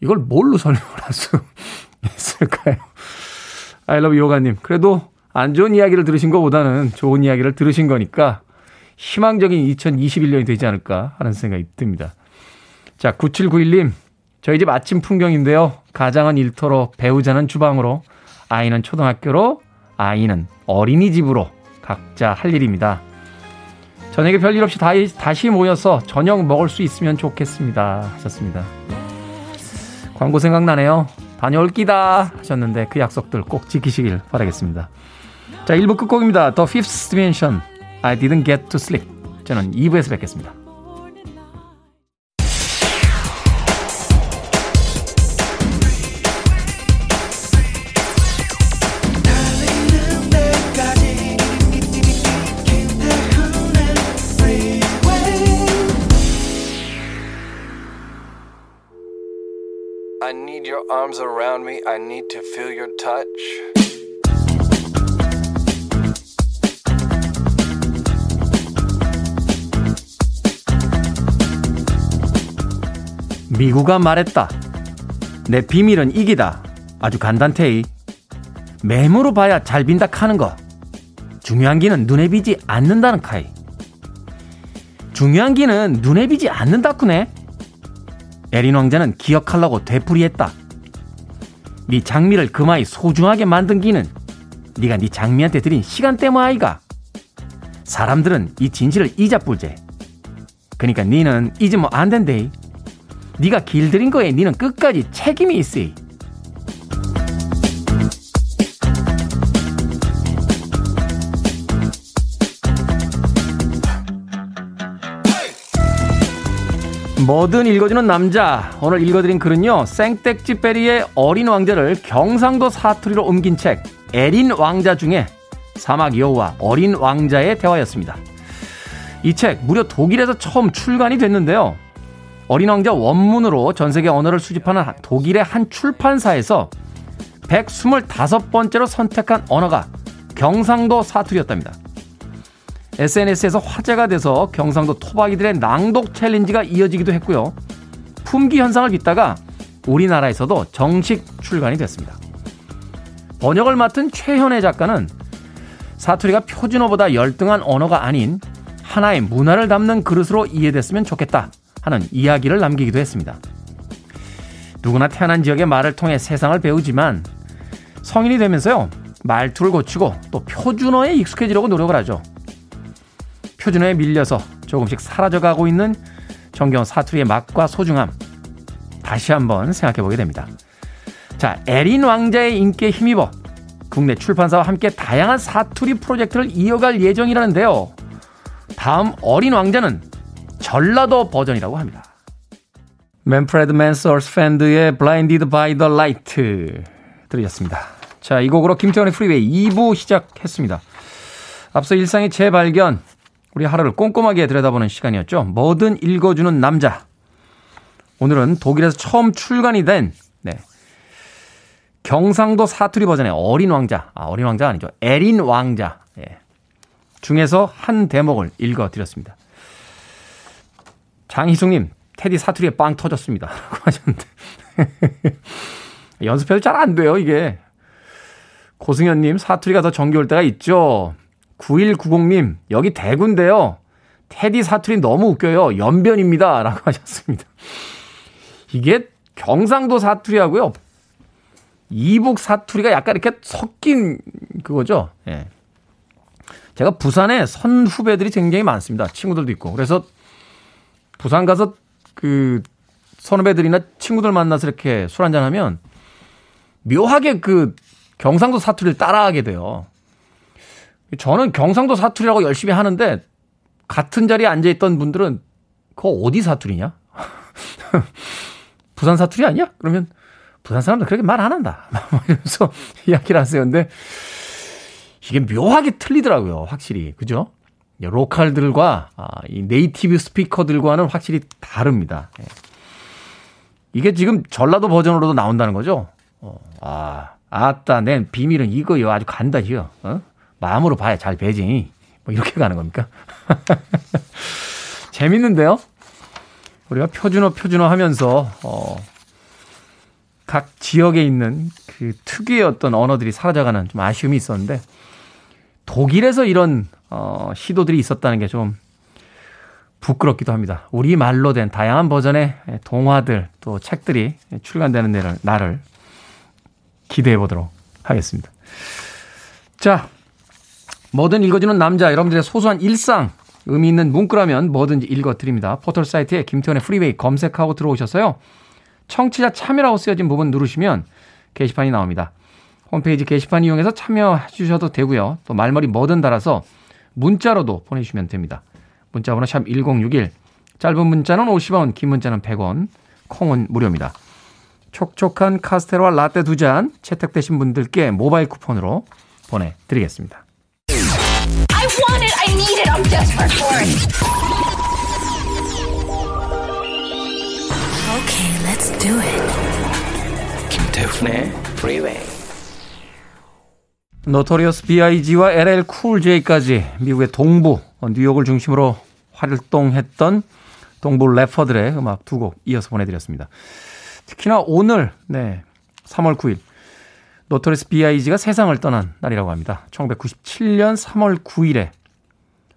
이걸 뭘로 설명을 할 수 있을까요? Love 요가님. 그래도 안 좋은 이야기를 들으신 것보다는 좋은 이야기를 들으신 거니까 희망적인 2021년이 되지 않을까 하는 생각이 듭니다. 자, 9791님. 저희 집 아침 풍경인데요. 가장은 일터로, 배우자는 주방으로, 아이는 초등학교로, 아이는 어린이집으로 각자 할 일입니다. 저녁에 별일 없이 다, 다시 모여서 저녁 먹을 수 있으면 좋겠습니다. 하셨습니다. 광고 생각나네요. 다녀올 끼다 하셨는데 그 약속들 꼭 지키시길 바라겠습니다. 자, 1부 끝곡입니다. The Fifth Dimension. I didn't get to sleep. 저는 2부에서 뵙겠습니다. Arms around me. I need to feel your touch. 미국아 말했다. 내 비밀은 이기다. 아주 간단테이. 매무로 봐야 잘 빈다 카는 거. 중요한 기는 눈에 비지 않는다는 카이. 중요한 기는 눈에 비지 않는다쿠네. 에린 왕자는 기억하려고 되풀이했다. 네 장미를 그마이 소중하게 만든 기는 네가 네 장미한테 드린 시간 때문 아이가. 사람들은 이 진실을 잊어불제. 그러니까 니는 잊으면 안 된대. 네가 길들인 거에 니는 끝까지 책임이 있으. 뭐든 읽어주는 남자. 오늘 읽어드린 글은요. 생떼찌 베리의 어린 왕자를 경상도 사투리로 옮긴 책 에린 왕자 중에 사막 여우와 어린 왕자의 대화였습니다. 이 책 무려 독일에서 처음 출간이 됐는데요. 어린 왕자 원문으로 전 세계 언어를 수집하는 독일의 한 출판사에서 125번째로 선택한 언어가 경상도 사투리였답니다. SNS에서 화제가 돼서 경상도 토박이들의 낭독 챌린지가 이어지기도 했고요. 품귀 현상을 빚다가 우리나라에서도 정식 출간이 됐습니다. 번역을 맡은 최현애 작가는 사투리가 표준어보다 열등한 언어가 아닌 하나의 문화를 담는 그릇으로 이해됐으면 좋겠다 하는 이야기를 남기기도 했습니다. 누구나 태어난 지역의 말을 통해 세상을 배우지만 성인이 되면서요 말투를 고치고 또 표준어에 익숙해지려고 노력을 하죠. 표준어에 밀려서 조금씩 사라져가고 있는 정겨운 사투리의 맛과 소중함 다시 한번 생각해 보게 됩니다. 자, 에린 왕자의 인기에 힘입어 국내 출판사와 함께 다양한 사투리 프로젝트를 이어갈 예정이라는데요. 다음 어린 왕자는 전라도 버전이라고 합니다. 맨프레드 맨스 어스 밴드의 Blinded by the Light 들으셨습니다. 자, 이 곡으로 김태훈의 프리웨이 2부 시작했습니다. 앞서 일상의 재발견, 우리 하루를 꼼꼼하게 들여다보는 시간이었죠. 뭐든 읽어주는 남자. 오늘은 독일에서 처음 출간이 된 네. 경상도 사투리 버전의 어린 왕자. 아, 어린 왕자 아니죠. 에린 왕자. 예. 중에서 한 대목을 읽어드렸습니다. 장희숙님, 테디 사투리에 빵 터졌습니다. 라고 하셨는데. 연습해도 잘 안 돼요, 이게. 고승현님, 사투리가 더 정겨울 때가 있죠. 9190님, 여기 대구인데요. 테디 사투리 너무 웃겨요. 연변입니다. 라고 하셨습니다. 이게 경상도 사투리하고요. 이북 사투리가 약간 이렇게 섞인 그거죠. 예. 제가 부산에 선 후배들이 굉장히 많습니다. 친구들도 있고. 그래서 부산 가서 그 선후배들이나 친구들 만나서 이렇게 술 한잔 하면 묘하게 그 경상도 사투리를 따라하게 돼요. 저는 경상도 사투리라고 열심히 하는데 같은 자리에 앉아 있던 분들은 그거 어디 사투리냐? 부산 사투리 아니야? 그러면 부산 사람들 그렇게 말 안 한다. 이러면서 이야기를 하세요. 근데 이게 묘하게 틀리더라고요. 확실히. 그죠? 로컬들과 아, 이 네이티브 스피커들과는 확실히 다릅니다. 예. 이게 지금 전라도 버전으로도 나온다는 거죠. 어, 아, 아따, 낸 비밀은 이거요. 아주 간다히요. 어? 마음으로 봐야 잘 배지. 뭐 이렇게 가는 겁니까? 재밌는데요? 우리가 표준어, 표준어 하면서, 어, 각 지역에 있는 그 특유의 어떤 언어들이 사라져가는 좀 아쉬움이 있었는데, 독일에서 이런, 어, 시도들이 있었다는 게 좀 부끄럽기도 합니다. 우리 말로 된 다양한 버전의 동화들 또 책들이 출간되는 날을, 날을 기대해 보도록 하겠습니다. 자, 뭐든 읽어주는 남자, 여러분들의 소소한 일상, 의미 있는 문구라면 뭐든지 읽어드립니다. 포털 사이트에 김태훈의 프리웨이 검색하고 들어오셔서요. 청취자 참여라고 쓰여진 부분 누르시면 게시판이 나옵니다. 홈페이지 게시판 이용해서 참여해 주셔도 되고요. 또 말머리 뭐든 달아서 문자로도 보내주시면 됩니다. 문자 번호 샵 1061, 짧은 문자는 50원, 긴 문자는 100원, 콩은 무료입니다. 촉촉한 카스테라와 라떼 두 잔 채택되신 분들께 모바일 쿠폰으로 보내드리겠습니다. Need it. I'm desperate for it. Okay, let's do it. 김태훈의 Freeway. 노토리어스 B.I.G와 LL 쿨 J까지 미국의 동부 뉴욕을 중심으로 활동했던 동부 래퍼들의 음악 두 곡 이어서 보내드렸습니다. 특히나 오늘 네 3월 9일 노토리어스 B.I.G가 세상을 떠난 날이라고 합니다. 1997년 3월 9일에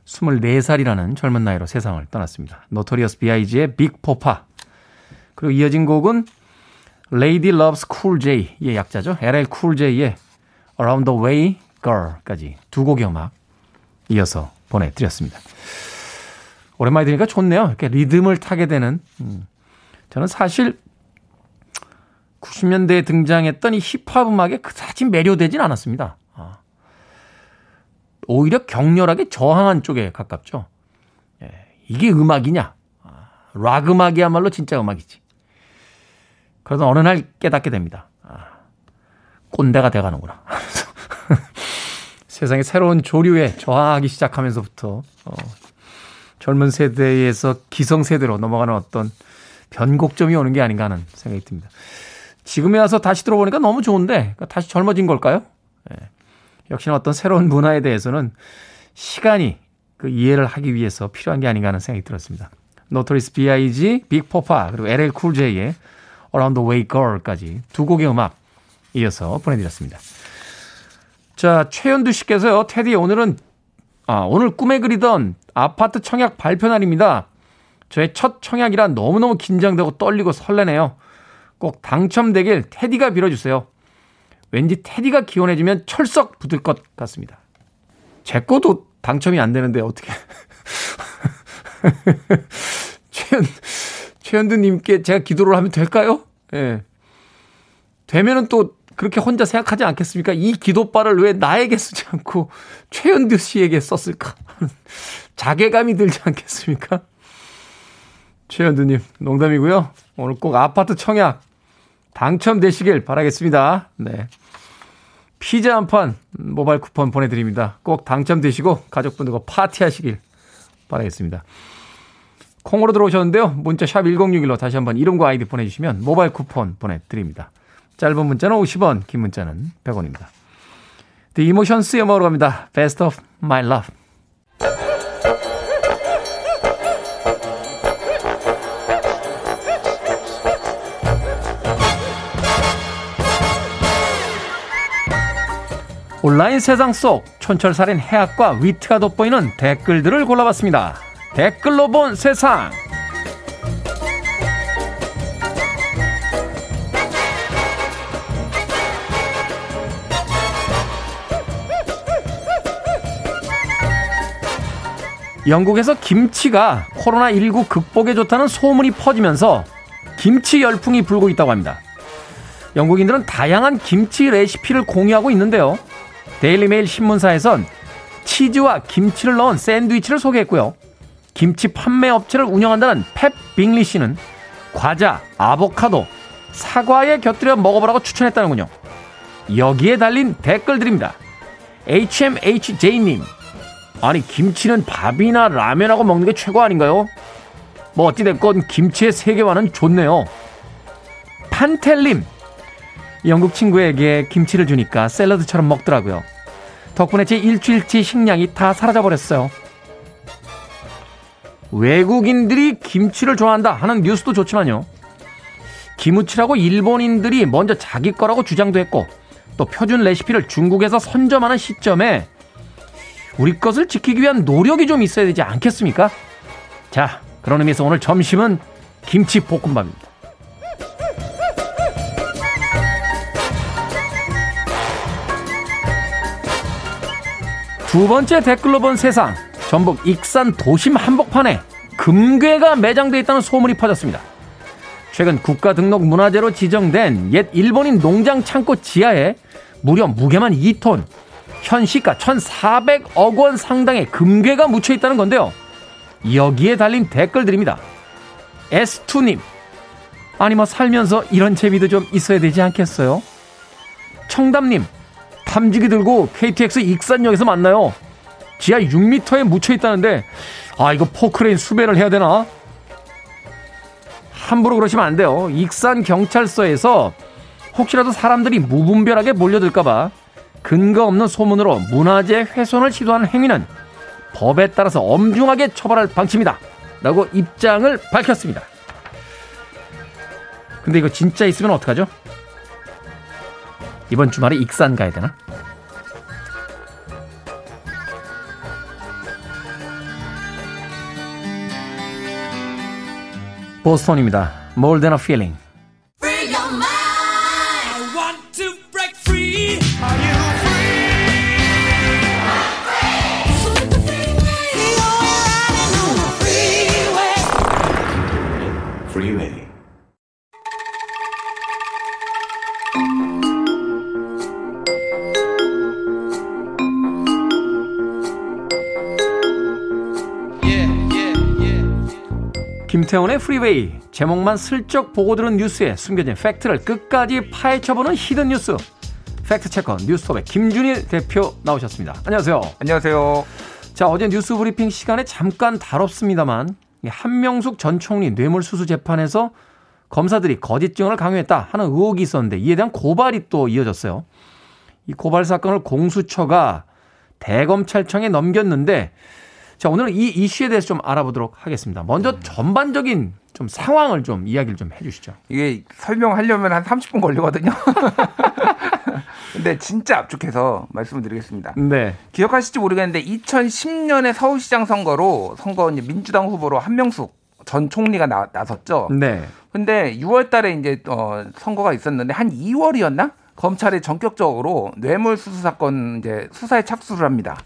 24살이라는 젊은 나이로 세상을 떠났습니다. 노토리어스 B.I.G의 Big Poppa 그리고 이어진 곡은 Lady Loves Cool J의 약자죠. LL Cool J의 Around the Way Girl까지 두 곡의 음악 이어서 보내드렸습니다. 오랜만에 들으니까 좋네요. 이렇게 리듬을 타게 되는. 음. 저는 사실 90년대에 등장했던 이 힙합 음악에 그다지 매료되진 않았습니다. 아. 오히려 격렬하게 저항한 쪽에 가깝죠. 예, 이게 음악이냐? 아, 락 음악이야말로 진짜 음악이지. 그러다 어느 날 깨닫게 됩니다. 아, 꼰대가 돼가는구나. 세상에 새로운 조류에 저항하기 시작하면서부터 어, 젊은 세대에서 기성 세대로 넘어가는 어떤 변곡점이 오는 게 아닌가 하는 생각이 듭니다. 지금에 와서 다시 들어보니까 너무 좋은데 그러니까 다시 젊어진 걸까요? 예. 역시나 어떤 새로운 문화에 대해서는 시간이 그 이해를 하기 위해서 필요한 게 아닌가 하는 생각이 들었습니다. 노토리어스 B.I.G, Big Poppa 그리고 LL 쿨 J의 Around the Way Girl까지 두 곡의 음악 이어서 보내드렸습니다. 자 최현두 씨께서요 테디 오늘은 아 오늘 꿈에 그리던 아파트 청약 발표 날입니다. 저의 첫 청약이라 너무너무 긴장되고 떨리고 설레네요. 꼭 당첨되길 테디가 빌어주세요. 왠지 테디가 기원해주면 철썩 붙을 것 같습니다. 제 거도 당첨이 안 되는데 어떻게. 최현, 최현두님께 제가 기도를 하면 될까요? 예. 네. 되면은 또 그렇게 혼자 생각하지 않겠습니까? 이 기도발을 왜 나에게 쓰지 않고 최현두 씨에게 썼을까? 자괴감이 들지 않겠습니까? 최현두님, 농담이고요. 오늘 꼭 아파트 청약 당첨되시길 바라겠습니다. 네. 피자 한 판 모바일 쿠폰 보내드립니다. 꼭 당첨되시고 가족분들과 파티하시길 바라겠습니다. 콩으로 들어오셨는데요. 문자 샵 1061로 다시 한번 이름과 아이디 보내주시면 모바일 쿠폰 보내드립니다. 짧은 문자는 50원, 긴 문자는 100원입니다. The Emotions의 음악으로 갑니다. Best of My Love. 온라인 세상 속 촌철살인 해학과 위트가 돋보이는 댓글들을 골라봤습니다. 댓글로 본 세상. 영국에서 김치가 코로나19 극복에 좋다는 소문이 퍼지면서 김치 열풍이 불고 있다고 합니다. 영국인들은 다양한 김치 레시피를 공유하고 있는데요. 데일리메일 신문사에선 치즈와 김치를 넣은 샌드위치를 소개했고요. 김치 판매 업체를 운영한다는 펩 빙리 씨는 과자, 아보카도, 사과에 곁들여 먹어보라고 추천했다는군요. 여기에 달린 댓글들입니다. HMHJ님, 아니 김치는 밥이나 라면하고 먹는 게 최고 아닌가요? 뭐 어찌됐건 김치의 세계화는 좋네요. 판텔님, 영국 친구에게 김치를 주니까 샐러드처럼 먹더라고요. 덕분에 제 일주일치 식량이 다 사라져버렸어요. 외국인들이 김치를 좋아한다 하는 뉴스도 좋지만요. 김우치라고 일본인들이 먼저 자기 거라고 주장도 했고 또 표준 레시피를 중국에서 선점하는 시점에 우리 것을 지키기 위한 노력이 좀 있어야 되지 않겠습니까? 자, 그런 의미에서 오늘 점심은 김치 볶음밥입니다. 두 번째 댓글로 본 세상. 전북 익산 도심 한복판에 금괴가 매장돼 있다는 소문이 퍼졌습니다. 최근 국가 등록 문화재로 지정된 옛 일본인 농장 창고 지하에 무려 무게만 2톤, 현 시가 1,400억 원 상당의 금괴가 묻혀 있다는 건데요. 여기에 달린 댓글들입니다. S2님, 아니 뭐 살면서 이런 재미도 좀 있어야 되지 않겠어요? 청담님, 탐지기 들고 KTX 익산역에서 만나요. 지하 6m에 묻혀 있다는데, 아, 이거 포크레인 수배를 해야 되나? 함부로 그러시면 안 돼요. 익산 경찰서에서 혹시라도 사람들이 무분별하게 몰려들까봐 근거 없는 소문으로 문화재 훼손을 시도하는 행위는 법에 따라서 엄중하게 처벌할 방침이다. 라고 입장을 밝혔습니다. 근데 이거 진짜 있으면 어떡하죠? 이번 주말에 익산 가야 되나? 보스턴입니다. More than a feeling. 김태훈의 프리웨이 제목만 슬쩍 보고 들은 뉴스에 숨겨진 팩트를 끝까지 파헤쳐보는 hidden 뉴스 팩트체커 뉴스톱의 김준일 대표 나오셨습니다. 안녕하세요. 안녕하세요. 자 어제 뉴스 브리핑 시간에 잠깐 다뤘습니다만 이 한명숙 전 총리 뇌물수수 재판에서 검사들이 거짓 증언을 강요했다 하는 의혹이 있었는데 이에 대한 고발이 또 이어졌어요. 이 고발 사건을 공수처가 대검찰청에 넘겼는데 자, 오늘은 이 이슈에 대해서 좀 알아보도록 하겠습니다. 먼저 전반적인 좀 상황을 좀 이야기를 좀 해주시죠. 이게 설명하려면 한 30분 걸리거든요. 근데 진짜 압축해서 말씀을 드리겠습니다. 네. 기억하실지 모르겠는데 2010년에 서울시장 선거로 선거 이제 민주당 후보로 한명숙 전 총리가 나, 나섰죠. 네. 근데 6월 달에 이제 어 선거가 있었는데 한 2월이었나? 검찰이 전격적으로 뇌물수수 사건 이제 수사에 착수를 합니다.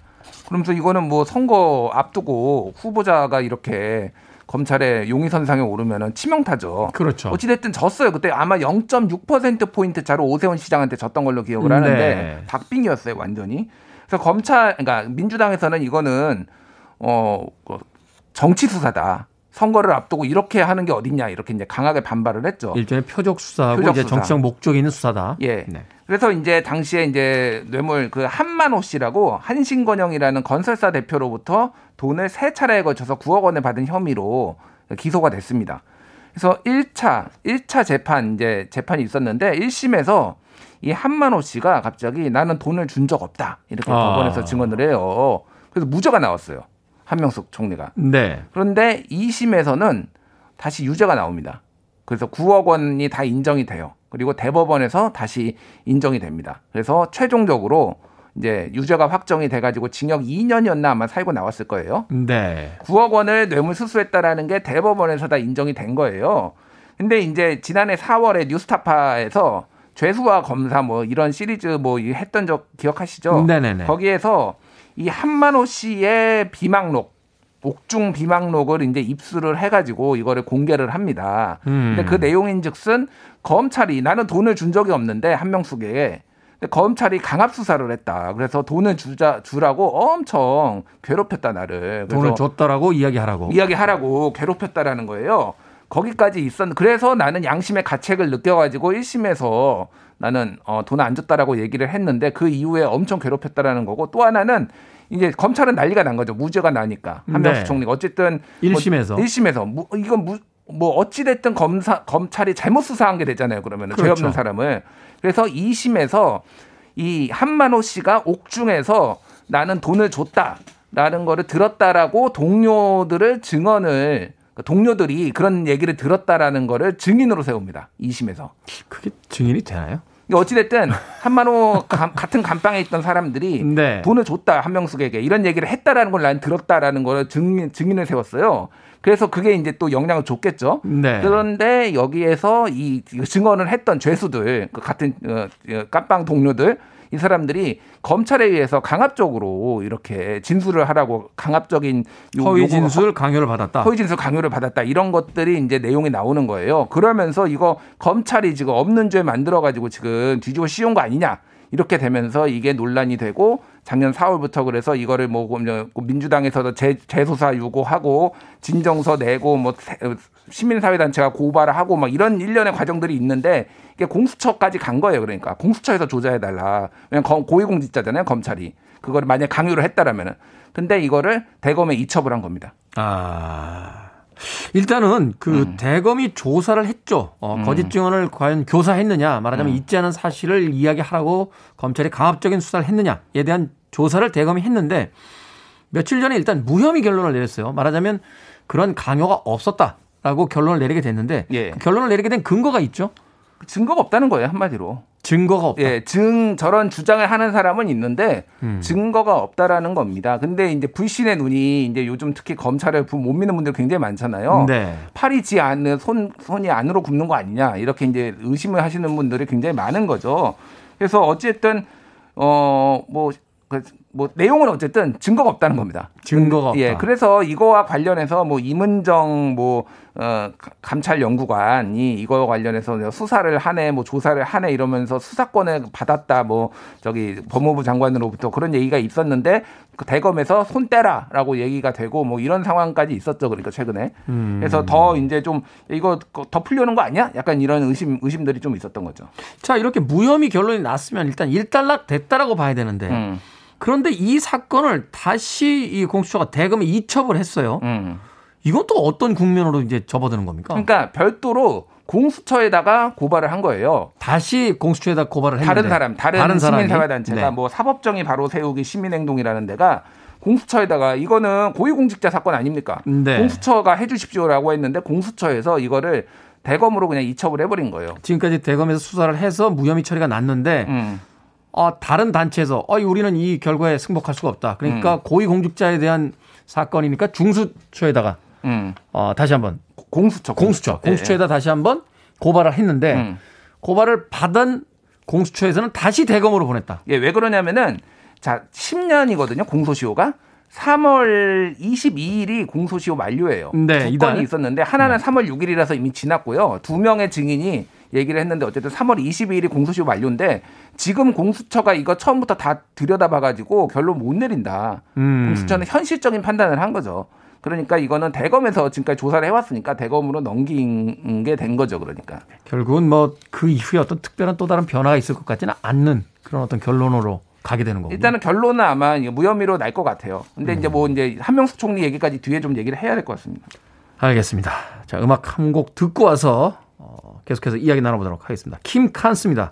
그러면서 이거는 뭐 선거 앞두고 후보자가 이렇게 검찰의 용의선상에 오르면은 치명타죠. 그렇죠. 어찌됐든 졌어요. 그때 아마 0.6%포인트 차로 오세훈 시장한테 졌던 걸로 기억을 하는데 네. 박빙이었어요, 완전히. 그래서 검찰, 그러니까 민주당에서는 이거는 어, 그 정치 수사다. 선거를 앞두고 이렇게 하는 게 어딨냐 이렇게 이제 강하게 반발을 했죠. 일종의 표적 수사하고 표적 이제 수사. 정치적 목적이 있는 수사다. 예. 네. 그래서 이제 당시에 이제 뇌물 그 한만호 씨라고 한신건영이라는 건설사 대표로부터 돈을 세 차례에 걸쳐서 9억 원을 받은 혐의로 기소가 됐습니다. 그래서 1차 1차 재판 이제 재판이 있었는데 1심에서 이 한만호 씨가 갑자기 나는 돈을 준 적 없다 이렇게 아. 법원에서 증언을 해요. 그래서 무죄가 나왔어요. 한명숙 총리가. 네. 그런데 2심에서는 다시 유죄가 나옵니다. 그래서 9억 원이 다 인정이 돼요. 그리고 대법원에서 다시 인정이 됩니다. 그래서 최종적으로 이제 유죄가 확정이 돼가지고 징역 2년이었나 아마 살고 나왔을 거예요. 네. 9억 원을 뇌물 수수했다라는 게 대법원에서 다 인정이 된 거예요. 근데 이제 지난해 4월에 뉴스타파에서 죄수와 검사 뭐 이런 시리즈 뭐 했던 적 기억하시죠? 네네네. 거기에서 이 한만호 씨의 비망록 옥중 비망록을 이제 입수를 해가지고 이거를 공개를 합니다. 음. 근데 그 내용인즉슨 검찰이 나는 돈을 준 적이 없는데 한명숙에게 근데 검찰이 강압 수사를 했다. 그래서 돈을 주자 주라고 엄청 괴롭혔다 나를. 돈을 줬다라고 이야기하라고. 이야기하라고 괴롭혔다라는 거예요. 거기까지 있었. 그래서 나는 양심의 가책을 느껴가지고 1심에서 나는 어, 돈을 안 줬다라고 얘기를 했는데 그 이후에 엄청 괴롭혔다라는 거고 또 하나는 이제 검찰은 난리가 난 거죠. 무죄가 나니까 한명수 네. 총리가 어쨌든 일심에서. 뭐, 1심에서 무, 이건 무, 뭐 어찌 됐든 검사 검찰이 잘못 수사한 게 되잖아요. 그러면 죄 그렇죠. 없는 사람을 그래서 2심에서 이 한만호 씨가 옥중에서 나는 돈을 줬다라는 거를 들었다라고 동료들을 증언을 그러니까 동료들이 그런 얘기를 들었다라는 거를 증인으로 세웁니다. 2심에서. 그게 증인이 되나요? 어찌됐든 한만호 감- 같은 감방에 있던 사람들이 네. 돈을 줬다 한명숙에게 이런 얘기를 했다라는 걸 난 들었다라는 걸 증인 증인을 세웠어요. 그래서 그게 이제 또 영향을 줬겠죠. 네. 그런데 여기에서 이 증언을 했던 죄수들 그 같은 어, 어, 깜빵 동료들 이 사람들이 검찰에 의해서 강압적으로 이렇게 진술을 하라고 강압적인 요- 허위 진술 강요를 받았다. 허위 진술 강요를 받았다 이런 것들이 이제 내용이 나오는 거예요. 그러면서 이거 검찰이 지금 없는 죄 만들어 가지고 지금 뒤집어 씌운 거 아니냐 이렇게 되면서 이게 논란이 되고 작년 4월부터 그래서 이거를 뭐 민주당에서도 재, 재소사 요구하고 진정서 내고 뭐 세- 시민사회단체가 고발을 하고 막 이런 일련의 과정들이 있는데 이게 공수처까지 간 거예요. 그러니까 공수처에서 조사해 달라. 왜냐면 고위공직자잖아요. 검찰이. 그거를 만약에 강요를 했다라면은. 근데 이거를 대검에 이첩을 한 겁니다. 아. 일단은 그 음. 대검이 조사를 했죠. 어, 거짓 증언을 과연 교사했느냐, 말하자면 음. 있지 않은 사실을 이야기하라고 검찰이 강압적인 수사를 했느냐에 대한 조사를 대검이 했는데 며칠 전에 일단 무혐의 결론을 내렸어요. 말하자면 그런 강요가 없었다라고 결론을 내리게 됐는데 예. 그 결론을 내리게 된 근거가 있죠. 증거가 없다는 거예요 한마디로. 증거가 없다. 예, 증 저런 주장을 하는 사람은 있는데 음. 증거가 없다라는 겁니다. 근데 이제 불신의 눈이 이제 요즘 특히 검찰을 못 믿는 분들 굉장히 많잖아요. 네. 팔이 지 않는 손 손이 안으로 굽는 거 아니냐 이렇게 이제 의심을 하시는 분들이 굉장히 많은 거죠. 그래서 어쨌든 어뭐 그, 뭐 내용은 어쨌든 증거가 없다는 겁니다. 증거가 없다. 예, 그래서 이거와 관련해서 뭐 임은정 뭐 어, 가- 감찰 연구관이 이거 관련해서 수사를 하네, 뭐 조사를 하네 이러면서 수사권을 받았다, 뭐 저기 법무부 장관으로부터 그런 얘기가 있었는데 그 대검에서 손 떼라라고 얘기가 되고 뭐 이런 상황까지 있었죠. 그러니까 최근에 음. 그래서 더 이제 좀 이거 더 풀려는 거 아니야? 약간 이런 의심 의심들이 좀 있었던 거죠. 자, 이렇게 무혐의 결론이 났으면 일단 일단락 됐다라고 봐야 되는데 음, 그런데 이 사건을 다시 이 공수처가 대검에 이첩을 했어요. 음. 이건 또 어떤 국면으로 이제 접어드는 겁니까? 그러니까 별도로 공수처에다가 고발을 한 거예요. 다시 공수처에다 고발을 했는데 다른 사람, 다른, 사람이? 시민 사회 단체가 네. 뭐 사법정의 바로 세우기 시민 행동이라는 데가 공수처에다가 이거는 고위공직자 사건 아닙니까? 네. 공수처가 해주십시오라고 했는데 공수처에서 이거를 대검으로 그냥 이첩을 해버린 거예요. 지금까지 대검에서 수사를 해서 무혐의 처리가 났는데 음. 어, 다른 단체에서 어, 우리는 이 결과에 승복할 수가 없다. 그러니까 고위공직자에 대한 사건이니까 중수처에다가 음. 어, 다시 한번 공수처, 공수처 예. 공수처에다 다시 한번 고발을 했는데 음. 고발을 받은 공수처에서는 다시 대검으로 보냈다. 예, 왜 그러냐면은 자 10년이거든요 공소시효가 3월 22일이 공소시효 만료예요. 네, 두. 건이 있었는데 하나는 3월 6일이라서 이미 지났고요. 두 명의 증인이 얘기를 했는데 어쨌든 3월 22일이 공소시효 만료인데 지금 공수처가 이거 처음부터 다 들여다봐가지고 결론 못 내린다. 음. 공수처는 현실적인 판단을 한 거죠. 그러니까 이거는 대검에서 지금까지 조사를 해왔으니까 대검으로 넘긴 게 된 거죠. 그러니까. 결국은 뭐 그 이후에 어떤 특별한 또 다른 변화가 있을 것 같지는 않는 그런 어떤 결론으로 가게 되는 거고. 일단은 결론은 아마 무혐의로 날 것 같아요. 근데 이제 뭐 이제 한명숙 총리 얘기까지 뒤에 좀 얘기를 해야 될 것 같습니다. 알겠습니다. 자, 음악 한 곡 듣고 와서 어, 계속해서 이야기 나눠보도록 하겠습니다. 킴 칸스입니다.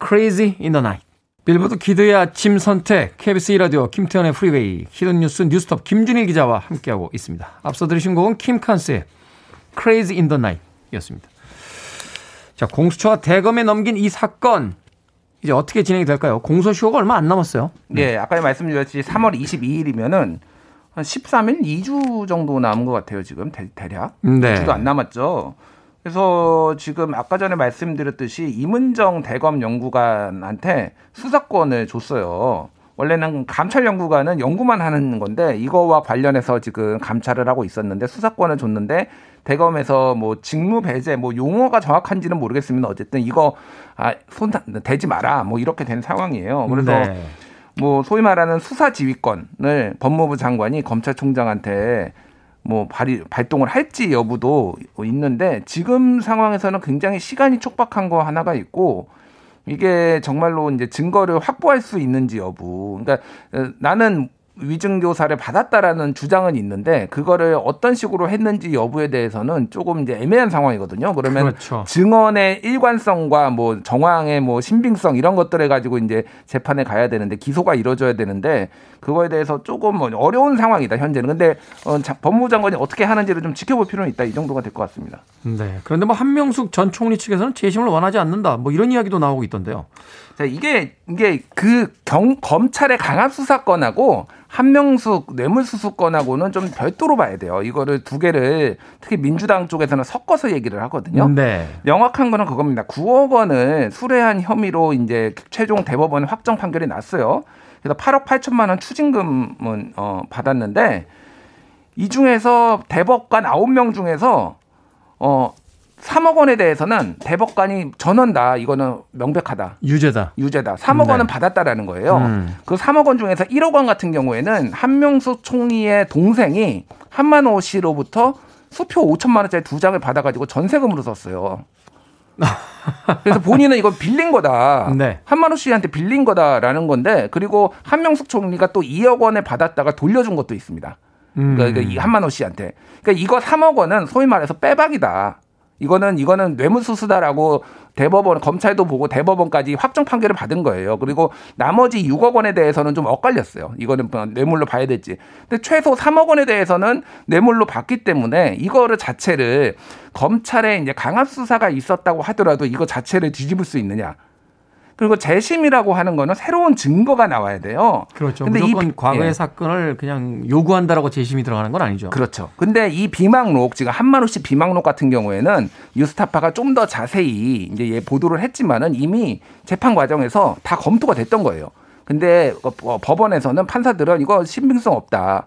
Crazy in the Night. 빌보드 키드의 아침 선택 KBS 2라디오 김태훈의 프리웨이 hidden 뉴스 뉴스톱 김준일 기자와 함께하고 있습니다. 앞서 들으신 곡은 킴 칸스의 Crazy in the Night 였습니다. 자, 공수처가 대검에 넘긴 이 사건 이제 어떻게 진행이 될까요? 공소시효가 얼마 안 남았어요. 예, 아까 말씀드렸듯이 3월 22일이면은 한 13일, 2주 정도 남은 것 같아요, 지금 대, 략 네. 2주도 안 남았죠. 그래서 지금 아까 전에 말씀드렸듯이 임은정 대검 연구관한테 수사권을 줬어요. 원래는 감찰 연구관은 연구만 하는 건데 이거와 관련해서 지금 감찰을 하고 있었는데 수사권을 줬는데 대검에서 뭐 직무 배제 뭐 용어가 정확한지는 모르겠습니다. 어쨌든 이거 아손 대지 마라 뭐 이렇게 된 상황이에요. 그래서 네. 뭐 소위 말하는 수사 지휘권을 법무부 장관이 검찰총장한테 뭐 발이 발동을 할지 여부도 있는데 지금 상황에서는 굉장히 시간이 촉박한 거 하나가 있고 이게 정말로 이제 증거를 확보할 수 있는지 여부. 그러니까 어, 나는 위증 교사를 받았다라는 주장은 있는데 그거를 어떤 식으로 했는지 여부에 대해서는 조금 이제 애매한 상황이거든요. 그러면 그렇죠. 증언의 일관성과 뭐 정황의 뭐 신빙성 이런 것들을 가지고 이제 재판에 가야 되는데 기소가 이루어져야 되는데 그거에 대해서 조금 뭐 어려운 상황이다 현재는. 근데 어, 자- 법무부 장관이 어떻게 하는지를 좀 지켜볼 필요는 있다 이 정도가 될 것 같습니다. 네. 그런데 뭐 한명숙 전 총리 측에서는 재심을 원하지 않는다. 뭐 이런 이야기도 나오고 있던데요. 자, 이게 이게 그 경, 검찰의 강압 수사건하고 한명숙 뇌물수수 건하고는 좀 별도로 봐야 돼요. 이거를 두 개를 특히 민주당 쪽에서는 섞어서 얘기를 하거든요. 네. 명확한 거는 그겁니다. 9억 원을 수뢰한 혐의로 이제 최종 대법원 확정 판결이 났어요. 그래서 8억 8천만 원 추징금은 어, 받았는데 이 중에서 대법관 9명 중에서 어 3억 원에 대해서는 대법관이 전원 다. 이거는 명백하다. 유죄다. 유죄다. 3억 네. 원은 받았다라는 거예요. 음. 그 3억 원 중에서 1억 원 같은 경우에는 한명숙 총리의 동생이 한만호 씨로부터 수표 5천만 원짜리 두 장을 받아가지고 전세금으로 썼어요. 그래서 본인은 이거 빌린 거다. 네. 한만호 씨한테 빌린 거다라는 건데 그리고 한명숙 총리가 또 2억 원을 받았다가 돌려준 것도 있습니다. 음. 그러니까 이 한만호 씨한테. 그러니까 이거 3억 원은 소위 말해서 빼박이다. 이거는 이거는 뇌물수수다라고 대법원 검찰도 보고 대법원까지 확정 판결을 받은 거예요. 그리고 나머지 6억 원에 대해서는 좀 엇갈렸어요. 이거는 뭐 뇌물로 봐야 될지. 근데 최소 3억 원에 대해서는 뇌물로 봤기 때문에 이거를 자체를 검찰에 이제 강압 수사가 있었다고 하더라도 이거 자체를 뒤집을 수 있느냐? 그리고 재심이라고 하는 거는 새로운 증거가 나와야 돼요. 그렇죠. 근데 이 무조건 비- 과거의 예. 사건을 그냥 요구한다라고 재심이 들어가는 건 아니죠. 그렇죠. 근데 이 비망록 지금 한만호 씨 비망록 같은 경우에는 뉴스타파가 좀 더 자세히 이제 얘 보도를 했지만은 이미 재판 과정에서 다 검토가 됐던 거예요. 근데 어, 법원에서는 판사들은 이거 신빙성 없다.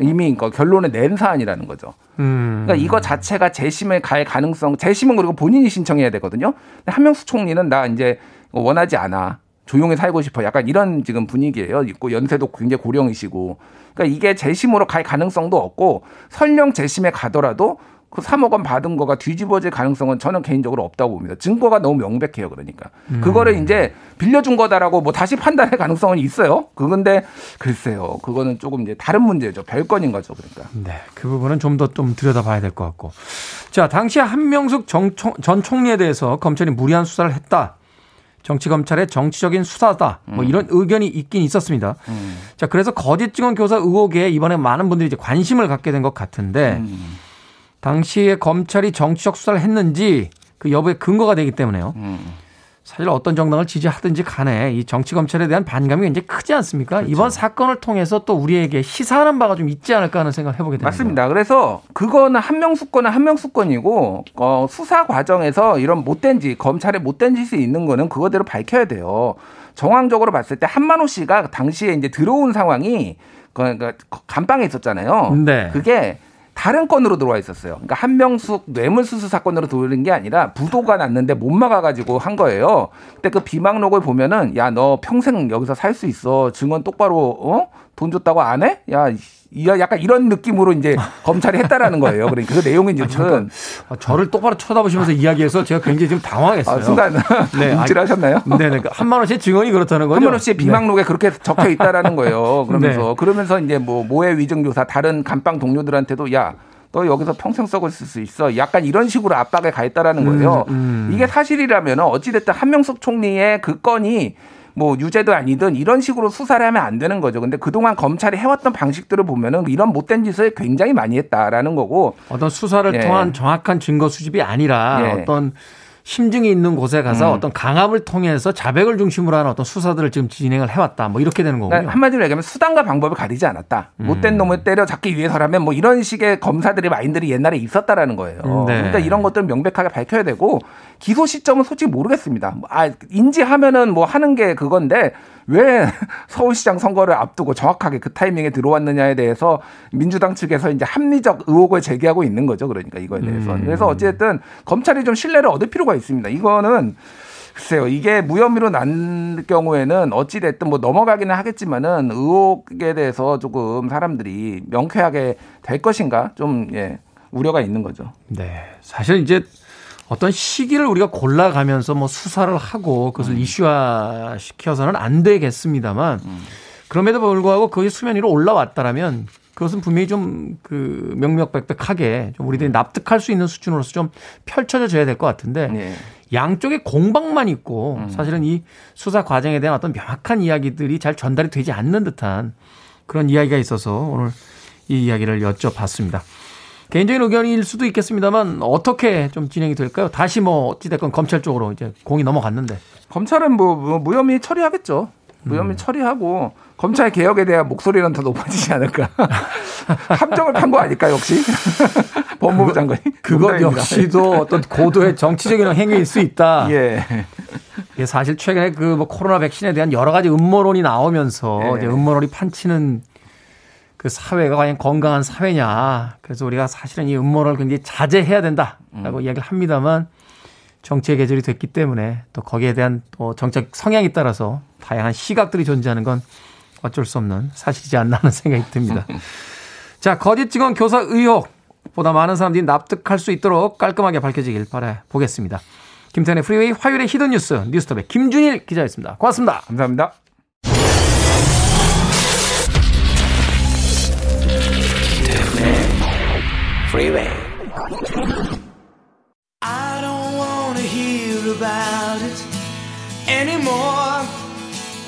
이미 그 결론을 낸 사안이라는 거죠. 음. 그러니까 이거 자체가 재심에 갈 가능성, 재심은 그리고 본인이 신청해야 되거든요. 한명수 총리는 나 이제 원하지 않아. 조용히 살고 싶어. 약간 이런 지금 분위기예요. 있고 연세도 굉장히 고령이시고. 그러니까 이게 재심으로 갈 가능성도 없고 설령 재심에 가더라도 그 3억 원 받은 거가 뒤집어질 가능성은 저는 개인적으로 없다고 봅니다. 증거가 너무 명백해요. 그러니까. 그거를 이제 빌려준 거다라고 뭐 다시 판단할 가능성은 있어요. 그건데 글쎄요. 그거는 조금 이제 다른 문제죠. 별건인 거죠. 그러니까. 네, 그 부분은 좀 더좀 들여다봐야 될 것 같고. 자, 당시 한명숙 전 총리에 대해서 검찰이 무리한 수사를 했다. 정치 검찰의 정치적인 수사다. 뭐 이런 의견이 있긴 있었습니다. 자, 그래서 거짓 증언 교사 의혹에 이번에 많은 분들이 이제 관심을 갖게 된 것 같은데 당시에 검찰이 정치적 수사를 했는지 그 여부에 근거가 되기 때문에요. 사실 어떤 정당을 지지하든지 간에 이 정치 검찰에 대한 반감이 굉장히 크지 않습니까? 이번 사건을 통해서 또 우리에게 시사하는 바가 좀 있지 않을까 하는 생각을 해보게 됩니다. 맞습니다. 그래서 그거는 한명숙 건이고 어, 수사 과정에서 이런 못된 짓, 검찰에 못된 짓이 있는 거는 그거대로 밝혀야 돼요. 정황적으로 봤을 때 한만호 씨가 당시에 이제 들어온 상황이 그- 그러니까 감방에 있었잖아요. 네. 그게 다른 건으로 들어와 있었어요. 그러니까 한명숙 뇌물수수 사건으로 들어온 게 아니라 부도가 났는데 못 막아가지고 한 거예요. 근데 그 비망록을 보면은 야 너 평생 여기서 살 수 있어. 증언 똑바로 어? 돈 줬다고 안 해? 야 약간 이런 느낌으로 이제 검찰이 했다라는 거예요. 그러니까 그 내용은 이제 잠깐 아, 저를 똑바로 쳐다보시면서 이야기해서 제가 굉장히 지금 당황했어요. 아, 순간 네, 움찔하셨나요? 네네. 그 한만원 씨의 증언이 그렇다는 거죠. 한만호 씨의 비망록에 그렇게 적혀 있다라는 거예요. 그러면서 네. 그러면서 이제 뭐 모해 위증교사 다른 감방 동료들한테도 야. 너 여기서 평생 썩을 수 있어. 약간 이런 식으로 압박에 가했다라는 거예요. 음, 음. 이게 사실이라면 어찌됐든 한명숙 총리의 그 건이 뭐 유죄도 아니든 이런 식으로 수사를 하면 안 되는 거죠. 근데 그동안 검찰이 해왔던 방식들을 보면은 이런 못된 짓을 굉장히 많이 했다라는 거고 어떤 수사를 예. 통한 정확한 증거 수집이 아니라 예. 어떤 심증이 있는 곳에 가서 음. 어떤 강압을 통해서 자백을 중심으로 하는 어떤 수사들을 지금 진행을 해왔다. 뭐 이렇게 되는 거군요. 그러니까 한마디로 얘기하면 수단과 방법을 가리지 않았다. 음. 못된 놈을 때려 잡기 위해서라면 뭐 이런 식의 검사들의 마인들이 옛날에 있었다라는 거예요. 네. 그러니까 이런 것들을 명백하게 밝혀야 되고 기소 시점은 솔직히 모르겠습니다. 뭐, 아 인지하면은 뭐 하는 게 그건데 왜 서울시장 선거를 앞두고 정확하게 그 타이밍에 들어왔느냐에 대해서 민주당 측에서 이제 합리적 의혹을 제기하고 있는 거죠. 그러니까 이거에 대해서. 음. 그래서 어쨌든 검찰이 좀 신뢰를 얻을 필요가 있습니다. 이거는 글쎄요, 이게 무혐의로 난 경우에는 어찌 됐든 뭐 넘어가기는 하겠지만은 의혹에 대해서 조금 사람들이 명쾌하게 될 것인가 좀, 예, 우려가 있는 거죠. 네. 사실 이제 어떤 시기를 우리가 골라가면서 뭐 수사를 하고 그것을 이슈화 시켜서는 안 되겠습니다만 그럼에도 불구하고 그게 수면 위로 올라왔다라면 그것은 분명히 좀 그 명명백백하게 좀 우리들이 납득할 수 있는 수준으로서 좀 펼쳐져야 될 것 같은데 예. 양쪽에 공방만 있고 사실은 이 수사 과정에 대한 어떤 명확한 이야기들이 잘 전달이 되지 않는 듯한 그런 이야기가 있어서 오늘 이 이야기를 여쭤봤습니다. 개인적인 의견일 수도 있겠습니다만 어떻게 좀 진행이 될까요? 다시 뭐 어찌됐건 검찰 쪽으로 이제 공이 넘어갔는데 검찰은 뭐, 뭐 무혐의 처리하겠죠. 무혐의 처리하고 검찰 개혁에 대한 목소리는 더 높아지지 않을까. 함정을 판 거 아닐까 역시 법무부 장관이. 그것. 역시도 어떤 고도의 정치적인 행위일 수 있다. 예. 이게 사실 최근에 그 뭐 코로나 백신에 대한 여러 가지 음모론이 나오면서 네. 이제 음모론이 판치는 그 사회가 과연 건강한 사회냐. 그래서 우리가 사실은 이 음모론을 굉장히 자제해야 된다라고 이야기를 합니다만 정치의 계절이 됐기 때문에 또 거기에 대한 또 정책 성향에 따라서 다양한 시각들이 존재하는 건 어쩔 수 없는 사실이지 않나 하는 생각이 듭니다. 자, 거짓 증언 교사 의혹 보다 많은 사람들이 납득할 수 있도록 깔끔하게 밝혀지길 바라 보겠습니다. 김태현의 프리웨이 화요일의 hidden 뉴스 뉴스톱의 김준일 기자였습니다. 고맙습니다. 감사합니다. I don't wanna hear about it anymore.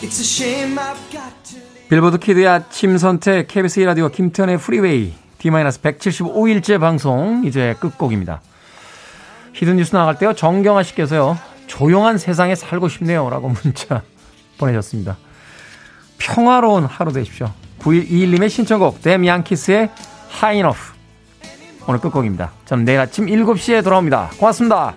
It's a shame I've got to. Billboard kid의 아침 선택 KBS 1라디오 김태현의 프리웨이 D-155일째 방송 이제 끝곡입니다. hidden 뉴스 나갈 때요 정경아 씨께서요 조용한 세상에 살고 싶네요 라고 문자 보내셨습니다. 평화로운 하루 되십시오. 9121님의 신청곡 댐 양키스의 하이너프 오늘 끝곡입니다. 전 내일 아침 7시에 돌아옵니다. 고맙습니다.